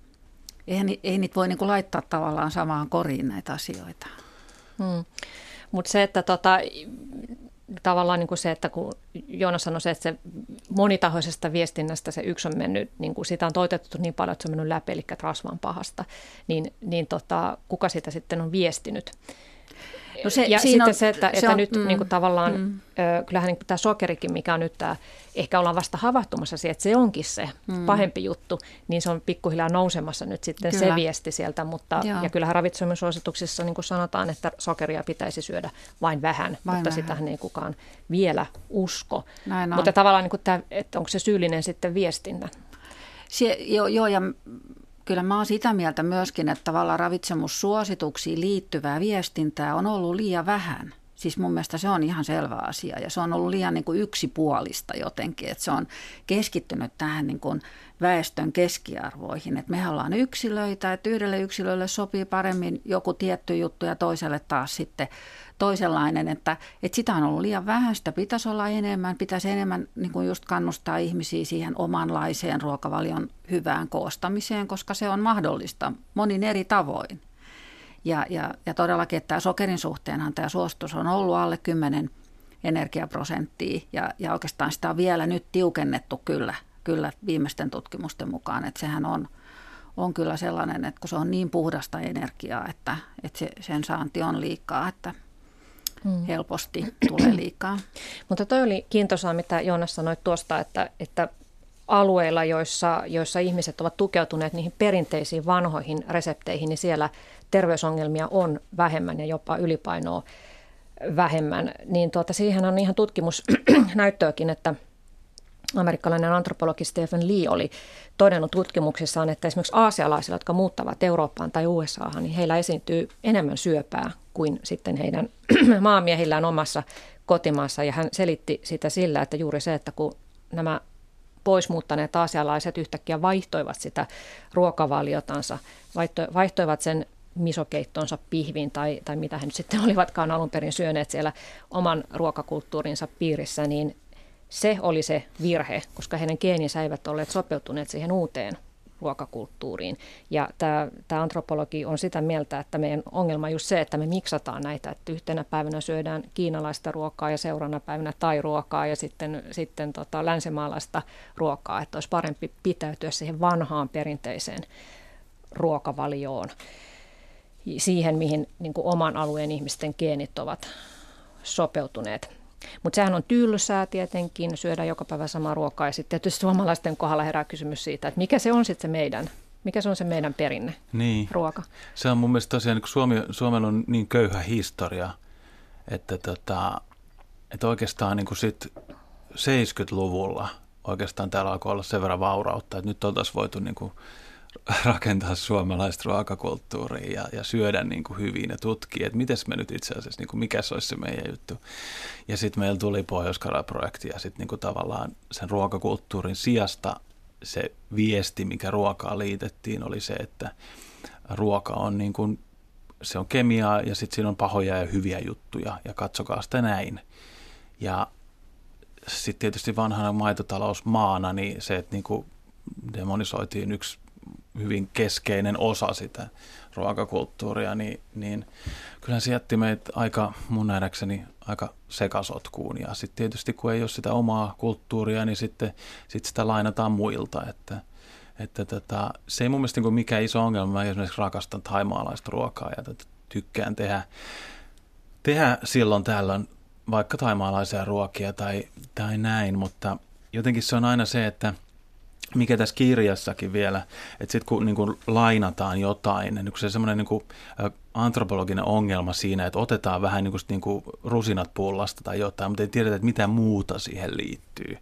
Speaker 2: eihän, ei niitä voi niinku laittaa tavallaan samaan koriin näitä asioita. Hmm.
Speaker 1: Mutta se, että tota, tavallaan niin kuin se, että kun Joona sanoi se, että se monitahoisesta viestinnästä se yksi on mennyt, niin kuin sitä on toitettu niin paljon, että se on mennyt läpi, eli rasvan pahasta, niin, niin tota, kuka sitä sitten on viestinyt? No se, ja sitten on, se, että, se että on, nyt mm, niin kuin tavallaan, mm. ö, kyllähän niin kuin tämä sokerikin, mikä on nyt tämä, ehkä ollaan vasta havahtumassa siihen, että se onkin se mm. pahempi juttu, niin se on pikkuhiljaa nousemassa nyt sitten Kyllä. se viesti sieltä, mutta Joo. ja kyllähän ravitsemusuosituksissa niin kuin sanotaan, että sokeria pitäisi syödä vain vähän, vain mutta vähän. sitähän ei kukaan vielä usko. Näin on. Mutta tavallaan, niin kuin tämä, että onko se syyllinen sitten viestintä?
Speaker 2: Se, joo, joo, ja Kyllä mä oon sitä mieltä myöskin, että tavallaan ravitsemussuosituksiin liittyvää viestintää on ollut liian vähän. Siis mun mielestä se on ihan selvä asia ja se on ollut liian niin kuin yksipuolista jotenkin, että se on keskittynyt tähän niin kuin väestön keskiarvoihin. Että me ollaan yksilöitä, että yhdelle yksilölle sopii paremmin joku tietty juttu ja toiselle taas sitten toisenlainen, että, että sitä on ollut liian vähän, sitä pitäisi olla enemmän, pitäisi enemmän niin kuin just kannustaa ihmisiä siihen omanlaiseen ruokavalion hyvään koostamiseen, koska se on mahdollista monin eri tavoin. Ja, ja, ja todellakin, että tämä sokerin suhteenhan tämä suostus on ollut alle 10 energiaprosenttia ja, ja oikeastaan sitä on vielä nyt tiukennettu kyllä, kyllä viimeisten tutkimusten mukaan, että sehän on, on kyllä sellainen, että kun se on niin puhdasta energiaa, että, että se, sen saanti on liikaa, että hmm. helposti tulee liikaa.
Speaker 1: Mutta toi oli kiintoisaa, mitä Joonas sanoi tuosta, että, että alueilla, joissa, joissa ihmiset ovat tukeutuneet niihin perinteisiin vanhoihin resepteihin, niin siellä terveysongelmia on vähemmän ja jopa ylipainoa vähemmän. Niin tuota, siihen on ihan tutkimusnäyttöäkin, että amerikkalainen antropologi Stephen Lee oli todennut tutkimuksissaan, että esimerkiksi aasialaisilla, jotka muuttavat Eurooppaan tai USAhan, niin heillä esiintyy enemmän syöpää kuin sitten heidän maamiehillään omassa kotimaassa. Ja hän selitti sitä sillä, että juuri se, että kun nämä poismuuttaneet aasialaiset yhtäkkiä vaihtoivat sitä ruokavaliotansa, vaihtoivat sen misokeittonsa pihviin tai, tai mitä he nyt sitten olivatkaan alun perin syöneet siellä oman ruokakulttuurinsa piirissä, niin se oli se virhe, koska heidän geeninsä eivät olleet sopeutuneet siihen uuteen ruokakulttuuriin. Ja tämä, tämä antropologi on sitä mieltä, että meidän ongelma on just se, että me miksataan näitä, että yhtenä päivänä syödään kiinalaista ruokaa ja seuraavana päivänä tai-ruokaa ja sitten, sitten tota länsimaalaista ruokaa, että olisi parempi pitäytyä siihen vanhaan perinteiseen ruokavalioon, siihen mihin niin oman alueen ihmisten geenit ovat sopeutuneet. Mutta sehän on tylsää tietenkin, syödään joka päivä samaa ruokaa. Ja sitten tietysti suomalaisten kohdalla herää kysymys siitä, että mikä se on sitten se meidän, mikä se on se meidän perinne,
Speaker 3: niin.
Speaker 1: ruoka.
Speaker 3: Se on mun mielestä tosiaan, kun Suomi, Suomella on niin köyhä historia, että, tota, että oikeastaan niin kuin sit 70-luvulla oikeastaan täällä alkoi olla sen verran vaurautta, että nyt oltaisiin voitu niin kuin rakentaa suomalaista ruokakulttuuria ja, ja syödä niin kuin hyvin ja tutkia, että miten me nyt itse asiassa, niin kuin mikä se olisi se meidän juttu. Ja sitten meillä tuli pohjois projekti ja sitten niin tavallaan sen ruokakulttuurin sijasta se viesti, mikä ruokaa liitettiin, oli se, että ruoka on niin kuin, se on kemiaa ja sitten siinä on pahoja ja hyviä juttuja ja katsokaa sitä näin. Ja sitten tietysti vanhana maitotalousmaana, niin se, että niin kuin demonisoitiin yksi hyvin keskeinen osa sitä ruokakulttuuria, niin, niin kyllähän se jätti meitä aika, mun nähdäkseni, aika sekasotkuun. Ja sitten tietysti kun ei ole sitä omaa kulttuuria, niin sitten sit sitä lainataan muilta, että että tota, se ei mun mielestä niin mikään iso ongelma. Mä esimerkiksi rakastan taimaalaista ruokaa ja tota, tykkään tehdä, tehdä silloin tällöin vaikka taimaalaisia ruokia tai, tai näin, mutta jotenkin se on aina se, että – mikä tässä kirjassakin vielä, että sitten kun niin kuin lainataan jotain, niin se semmoinen niin antropologinen ongelma siinä, että otetaan vähän niin kuin, niin kuin rusinat pullasta tai jotain, mutta ei tiedetä, että mitä muuta siihen liittyy.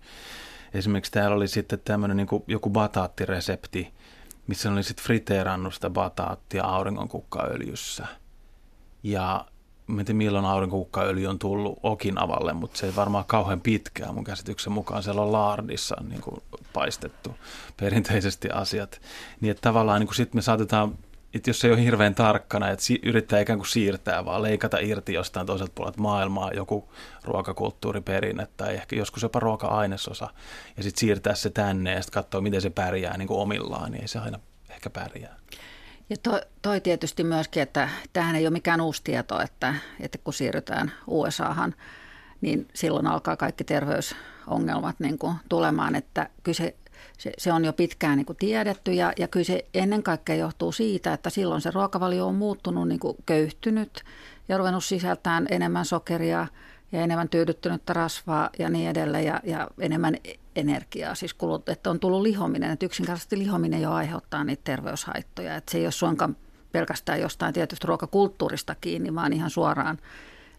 Speaker 3: Esimerkiksi täällä oli sitten tämmöinen niin joku bataattiresepti, missä oli sitten friteerannut sitä bataattia auringonkukkaöljyssä. Ja en tiedä milloin aurinkokukkaöljy on tullut Okinavalle, mutta se ei varmaan kauhean pitkään mun käsityksen mukaan. Siellä on laardissa niin kuin paistettu perinteisesti asiat. Niin että tavallaan niin sitten me saatetaan, että jos se ei ole hirveän tarkkana, että yrittää ikään kuin siirtää, vaan leikata irti jostain toiselta puolelta maailmaa joku ruokakulttuuriperinne tai ehkä joskus jopa ruoka-ainesosa ja sitten siirtää se tänne ja sitten katsoa, miten se pärjää niin kuin omillaan, niin ei se aina ehkä pärjää.
Speaker 2: Ja toi, toi tietysti myöskin, että tähän ei ole mikään uusi tieto, että, että kun siirrytään USAhan, niin silloin alkaa kaikki terveysongelmat niin kuin tulemaan, että kyse se, se on jo pitkään niin kuin tiedetty ja, ja kyllä se ennen kaikkea johtuu siitä, että silloin se ruokavalio on muuttunut niin kuin köyhtynyt ja ruvennut sisältämään enemmän sokeria ja enemmän tyydyttynyttä rasvaa ja niin edelleen ja, ja enemmän energiaa, siis kulut, että on tullut lihominen, että yksinkertaisesti lihominen jo aiheuttaa niitä terveyshaittoja, että se ei ole suinkaan pelkästään jostain tietystä ruokakulttuurista kiinni, vaan ihan suoraan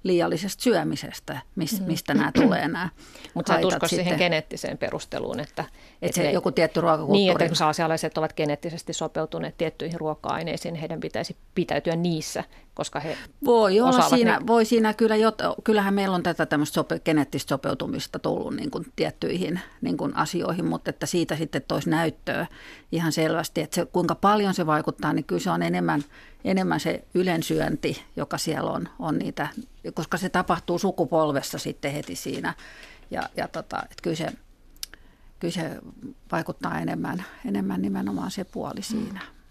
Speaker 2: liiallisesta syömisestä, mis, mm-hmm. mistä nämä tulee nämä
Speaker 1: Mutta sä usko siihen geneettiseen perusteluun, että, että,
Speaker 2: että se, joku tietty ruokakulttuuri.
Speaker 1: Niin, että jos aasialaiset ovat geneettisesti sopeutuneet tiettyihin ruoka-aineisiin, heidän pitäisi pitäytyä niissä koska he
Speaker 2: Voi olla siinä,
Speaker 1: ne...
Speaker 2: voi siinä kyllä, kyllähän meillä on tätä tämmöistä sope, geneettistä sopeutumista tullut niin kuin tiettyihin niin kuin asioihin, mutta että siitä sitten toisi näyttöä ihan selvästi, että se, kuinka paljon se vaikuttaa, niin kyllä se on enemmän, enemmän se ylensyönti, joka siellä on, on niitä, koska se tapahtuu sukupolvessa sitten heti siinä ja, ja tota, että kyllä se, kyllä se vaikuttaa enemmän, enemmän nimenomaan se puoli siinä. Mm.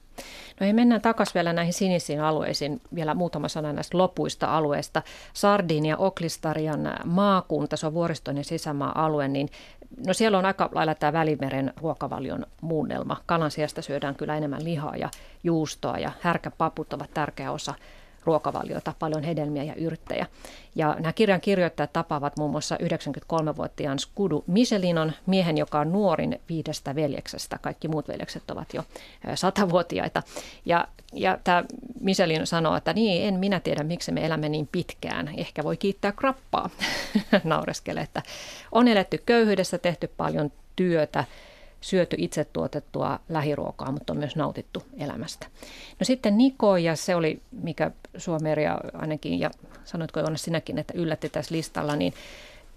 Speaker 1: No ei mennään takaisin vielä näihin sinisiin alueisiin. Vielä muutama sana näistä lopuista alueista. Sardinia, Oklistarian maakunta, se on vuoristoinen sisämaa-alue, niin no siellä on aika lailla tämä Välimeren ruokavalion muunnelma. Kalan sijasta syödään kyllä enemmän lihaa ja juustoa ja härkäpaput ovat tärkeä osa ruokavaliota, paljon hedelmiä ja yrttejä. Ja nämä kirjan kirjoittajat tapaavat muun muassa 93-vuotiaan Skudu Michelinon, miehen, joka on nuorin viidestä veljeksestä. Kaikki muut veljekset ovat jo satavuotiaita. Ja, ja tämä Michelin sanoo, että niin, en minä tiedä, miksi me elämme niin pitkään. Ehkä voi kiittää krappaa, naureskelee, että on eletty köyhyydessä, tehty paljon työtä, syöty itse tuotettua lähiruokaa, mutta on myös nautittu elämästä. No sitten Niko, ja se oli, mikä Suomeria ainakin, ja sanoitko Joona sinäkin, että yllätti tässä listalla, niin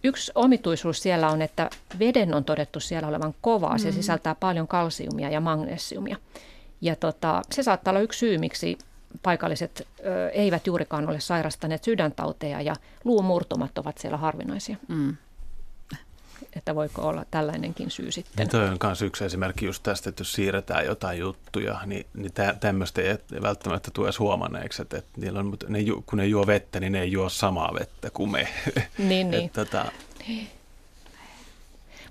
Speaker 1: Yksi omituisuus siellä on, että veden on todettu siellä olevan kovaa. Se mm. sisältää paljon kalsiumia ja magnesiumia. Ja tota, se saattaa olla yksi syy, miksi paikalliset ö, eivät juurikaan ole sairastaneet sydäntauteja ja luumurtumat ovat siellä harvinaisia. Mm että voiko olla tällainenkin syy sitten.
Speaker 3: Niin toi on myös yksi esimerkki just tästä, että jos siirretään jotain juttuja, niin, niin tä, tämmöistä ei välttämättä tule edes huomanneeksi, että, että niillä on, ne, kun ne juo vettä, niin ne ei juo samaa vettä kuin me.
Speaker 1: Niin, niin. että, tota...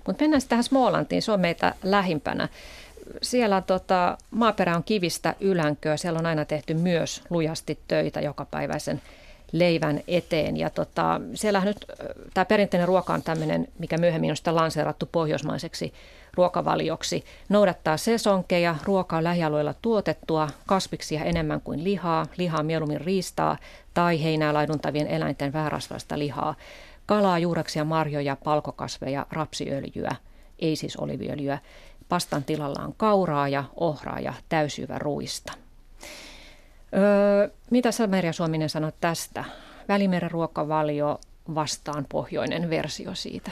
Speaker 1: Mutta mennään tähän Smolantiin, se on meitä lähimpänä. Siellä tota, maaperä on kivistä ylänköä, siellä on aina tehty myös lujasti töitä jokapäiväisen leivän eteen. Ja tota, siellähän nyt tämä perinteinen ruoka on tämmöinen, mikä myöhemmin on sitä lanseerattu pohjoismaiseksi ruokavalioksi. Noudattaa sesonkeja, ruoka on lähialueilla tuotettua, kasviksia enemmän kuin lihaa, lihaa mieluummin riistaa tai heinää laiduntavien eläinten väärasvaista lihaa, kalaa, juureksia, marjoja, palkokasveja, rapsiöljyä, ei siis oliviöljyä. Pastan tilalla on kauraa ja ohraa ja täysyvä ruista. Öö, mitä sä Merja Suominen sanot tästä? Välimeren ruokavalio vastaan pohjoinen versio siitä.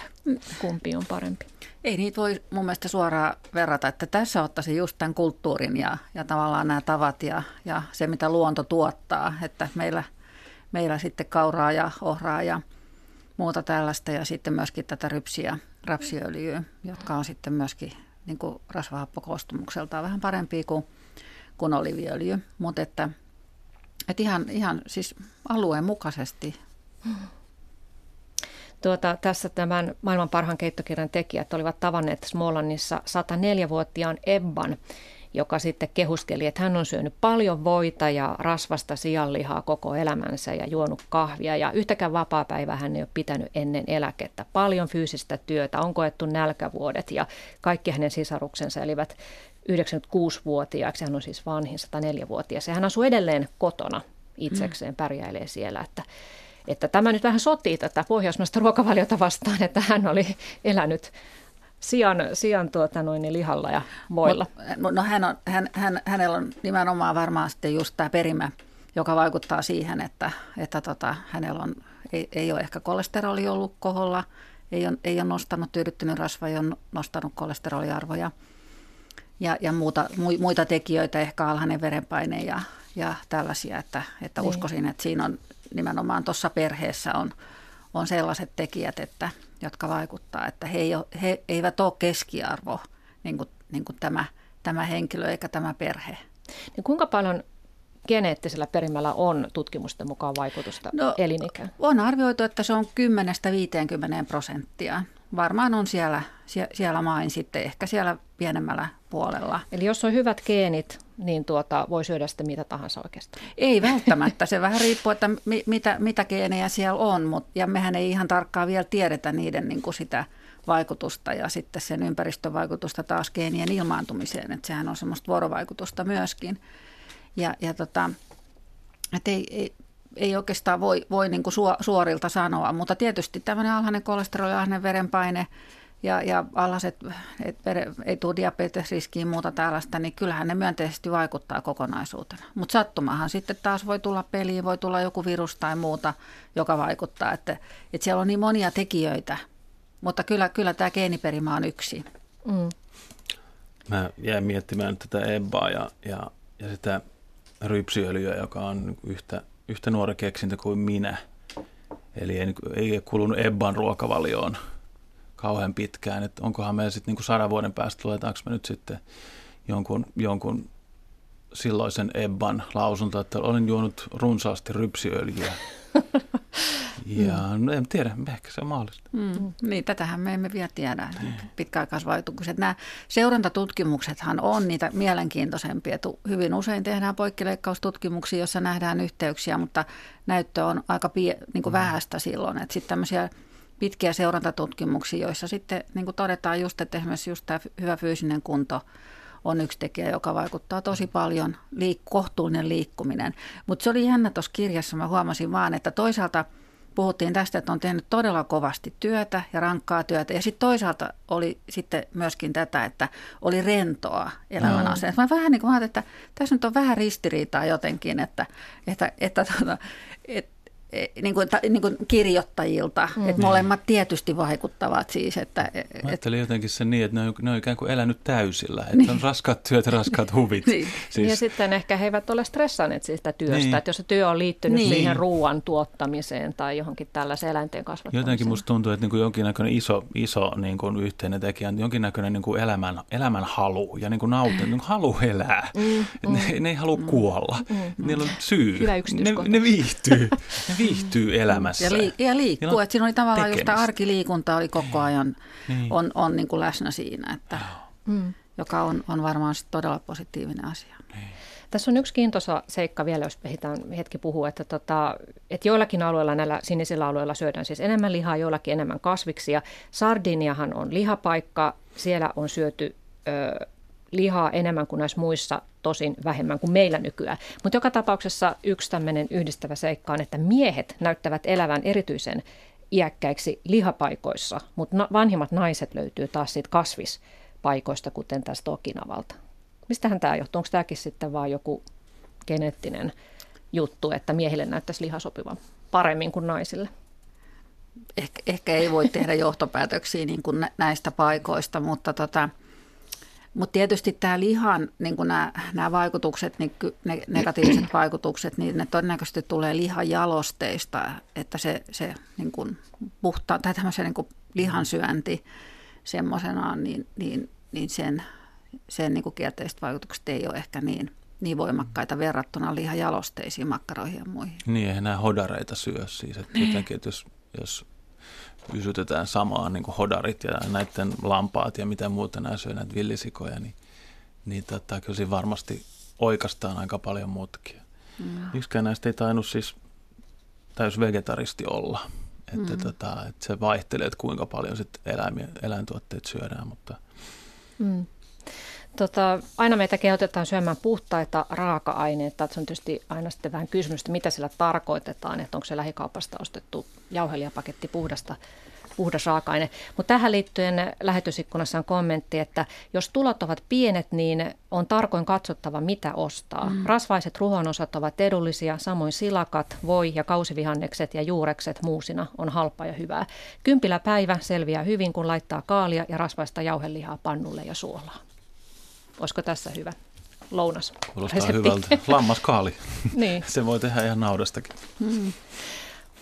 Speaker 1: Kumpi on parempi?
Speaker 2: Ei niitä voi mun mielestä suoraan verrata, että tässä ottaisi just tämän kulttuurin ja, ja tavallaan nämä tavat ja, ja se, mitä luonto tuottaa. Että meillä, meillä sitten kauraa ja ohraa ja muuta tällaista ja sitten myöskin tätä rypsiä, rapsiöljyä, jotka on sitten myöskin niin rasvahappokostumukseltaan vähän parempia kuin, kuin oliviöljy. Mutta että et ihan, ihan siis alueen mukaisesti.
Speaker 1: Tuota, tässä tämän maailman parhaan keittokirjan tekijät olivat tavanneet Smolannissa 104-vuotiaan Ebban, joka sitten kehuskeli, että hän on syönyt paljon voita ja rasvasta sianlihaa koko elämänsä ja juonut kahvia. Ja yhtäkään vapaa-päivää hän ei ole pitänyt ennen eläkettä. Paljon fyysistä työtä, on koettu nälkävuodet ja kaikki hänen sisaruksensa elivät 96-vuotiaaksi, hän on siis vanhin 104-vuotias. Ja hän asuu edelleen kotona itsekseen, pärjäilee siellä, että, että tämä nyt vähän sotii tätä pohjoismaista ruokavaliota vastaan, että hän oli elänyt sian, sian tuota noin, lihalla ja voilla.
Speaker 2: No hän on, hän, hän, hänellä on nimenomaan varmaan sitten just tämä perimä, joka vaikuttaa siihen, että, että tota, hänellä on, ei, ei ole ehkä kolesteroli ollut koholla, ei ole, ei ole nostanut tyydyttynyt rasva, ei ole nostanut kolesteroliarvoja – ja, ja muuta, muita tekijöitä, ehkä alhainen verenpaine ja, ja tällaisia, että, että niin. uskoisin, että siinä on nimenomaan tuossa perheessä on, on sellaiset tekijät, että, jotka vaikuttaa, että he, ei ole, he eivät ole keskiarvo, niin kuin, niin kuin tämä, tämä henkilö eikä tämä perhe.
Speaker 1: Niin kuinka paljon geneettisellä perimällä on tutkimusten mukaan vaikutusta no, elinikään?
Speaker 2: On arvioitu, että se on 10-50 prosenttia varmaan on siellä, siellä main sitten, ehkä siellä pienemmällä puolella.
Speaker 1: Eli jos on hyvät geenit, niin tuota, voi syödä sitten mitä tahansa oikeastaan?
Speaker 2: Ei välttämättä, se vähän riippuu, että mi, mitä, mitä geenejä siellä on, mutta, ja mehän ei ihan tarkkaan vielä tiedetä niiden niin kuin sitä vaikutusta ja sitten sen ympäristövaikutusta taas geenien ilmaantumiseen, että sehän on semmoista vuorovaikutusta myöskin. Ja, ja tota, et ei, ei, ei oikeastaan voi, voi niin kuin suorilta sanoa, mutta tietysti tämmöinen alhainen kolesteroli, alhainen verenpaine ja, ja allaset, et ei tule diabetesriskiä ja muuta tällaista, niin kyllähän ne myönteisesti vaikuttaa kokonaisuutena. Mutta sattumahan sitten taas voi tulla peliin, voi tulla joku virus tai muuta, joka vaikuttaa. Että, että siellä on niin monia tekijöitä, mutta kyllä, kyllä tämä geeniperimä on yksi. Mm.
Speaker 3: Mä jäin miettimään tätä Ebbaa ja, ja, ja sitä rypsiöljyä, joka on yhtä, yhtä nuori keksintö kuin minä. Eli ei, ei kulunut Ebban ruokavalioon kauhean pitkään, että onkohan me sitten niin sadan vuoden päästä, luetaanko me nyt sitten jonkun, jonkun silloisen Ebban lausunto, että olen juonut runsaasti rypsiöljyä. Ja mm. no en tiedä, ehkä se on mahdollista.
Speaker 2: Mm. Niin, tätähän me emme vielä tiedä, niin. pitkäaikaisvaikutukset. Nämä seurantatutkimuksethan on niitä mielenkiintoisempia. Hyvin usein tehdään poikkileikkaustutkimuksia, joissa nähdään yhteyksiä, mutta näyttö on aika pie, niin kuin mm. vähäistä silloin. Että sitten tämmöisiä pitkiä seurantatutkimuksia, joissa sitten niin kuin todetaan just, että esimerkiksi just tämä hyvä fyysinen kunto on yksi tekijä, joka vaikuttaa tosi paljon, liik- kohtuullinen liikkuminen. Mutta se oli jännä tuossa kirjassa, mä huomasin vaan, että toisaalta puhuttiin tästä, että on tehnyt todella kovasti työtä ja rankkaa työtä. Ja sitten toisaalta oli sitten myöskin tätä, että oli rentoa elämän no. Mä vähän niin kuin että tässä nyt on vähän ristiriitaa jotenkin, että, että, että, että, että niin kuin, niin kuin kirjoittajilta, mm. että molemmat tietysti vaikuttavat siis. Että,
Speaker 3: Mä ajattelin et, jotenkin sen niin, että ne on, ne on ikään kuin elänyt täysillä, että niin. on raskaat työt ja raskaat huvit. niin.
Speaker 1: siis. Ja sitten ehkä he eivät ole stressanneet siitä työstä, niin. että jos se työ on liittynyt niin. siihen ruoan tuottamiseen tai johonkin tällaiseen eläinten kasvattamiseen.
Speaker 3: Jotenkin musta tuntuu, että niin kuin jonkinnäköinen iso, iso niin kuin yhteinen tekijä on jonkinnäköinen niin kuin elämän, elämän halu ja niin kuin nautin, niin kuin halu elää. Mm, mm, ne, ne ei halua mm, kuolla, mm, mm, Niillä on syy.
Speaker 1: Hyvä
Speaker 3: ne, ne viihtyy. Ne viihtyy elämässä.
Speaker 2: Ja, liik- ja liikkuu. Että siinä oli tavallaan just tämä arkiliikunta oli koko niin. ajan niin. on, on niin kuin läsnä siinä, että, mm. joka on, on varmaan todella positiivinen asia. Niin.
Speaker 1: Tässä on yksi kiintoisa seikka vielä, jos ehditään hetki puhua, että, tota, että joillakin alueilla, näillä sinisillä alueilla syödään siis enemmän lihaa, joillakin enemmän kasviksia. Sardiniahan on lihapaikka, siellä on syöty ö, lihaa enemmän kuin näissä muissa, tosin vähemmän kuin meillä nykyään. Mutta joka tapauksessa yksi tämmöinen yhdistävä seikka on, että miehet näyttävät elävän erityisen iäkkäiksi lihapaikoissa, mutta vanhimmat naiset löytyy taas siitä kasvispaikoista, kuten tästä Okinavalta. Mistähän tämä johtuu? Onko tämäkin sitten vaan joku geneettinen juttu, että miehille näyttäisi liha sopivan paremmin kuin naisille?
Speaker 2: Ehkä, ehkä ei voi tehdä johtopäätöksiä niin kuin näistä paikoista, mutta tota, mutta tietysti tämä lihan, niin nämä, nämä vaikutukset, niin ne negatiiviset vaikutukset, niin ne todennäköisesti tulee lihajalosteista, että se, se niin kuin puhta, tai tämmöisen niin lihansyönti semmoisenaan, niin, niin, niin sen, sen niin kuin kielteiset vaikutukset ei ole ehkä niin, niin voimakkaita verrattuna lihajalosteisiin makkaroihin ja muihin.
Speaker 3: Niin, eihän nämä hodareita syö siis. Että niin. jotenkin, että jos, jos ysytetään samaan niin kuin hodarit ja näiden lampaat ja mitä muuta nämä syö, näitä villisikoja, niin, niin tota, kyllä siinä varmasti oikeastaan aika paljon muutakin. Mm. Yksikään näistä ei tainnut siis täys vegetaristi olla. Että, mm. tota, että se vaihtelee, että kuinka paljon sit eläimiä, eläintuotteet syödään. Mutta... Mm.
Speaker 1: Tota, aina meitä kehotetaan syömään puhtaita raaka-aineita. Se on tietysti aina sitten vähän kysymystä, mitä sillä tarkoitetaan, että onko se lähikaupasta ostettu jauhelijapaketti puhdasta puhdas raaka-aine. Mutta tähän liittyen lähetysikkunassa on kommentti, että jos tulot ovat pienet, niin on tarkoin katsottava, mitä ostaa. Mm. Rasvaiset ruhonosat ovat edullisia, samoin silakat, voi ja kausivihannekset ja juurekset muusina on halpaa ja hyvää. Kympilä päivä selviää hyvin, kun laittaa kaalia ja rasvaista jauhelihaa pannulle ja suolaa. Olisiko tässä hyvä lounas?
Speaker 3: Kuulostaa hyvältä. Lammaskaali. niin. Se voi tehdä ihan naudastakin. Mm.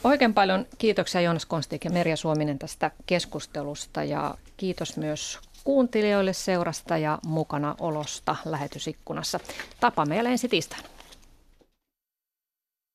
Speaker 1: Oikein paljon kiitoksia Joonas Konstik ja Merja Suominen tästä keskustelusta ja kiitos myös kuuntelijoille seurasta ja mukana olosta lähetysikkunassa. Tapaamme jälleen ensi tiistaina.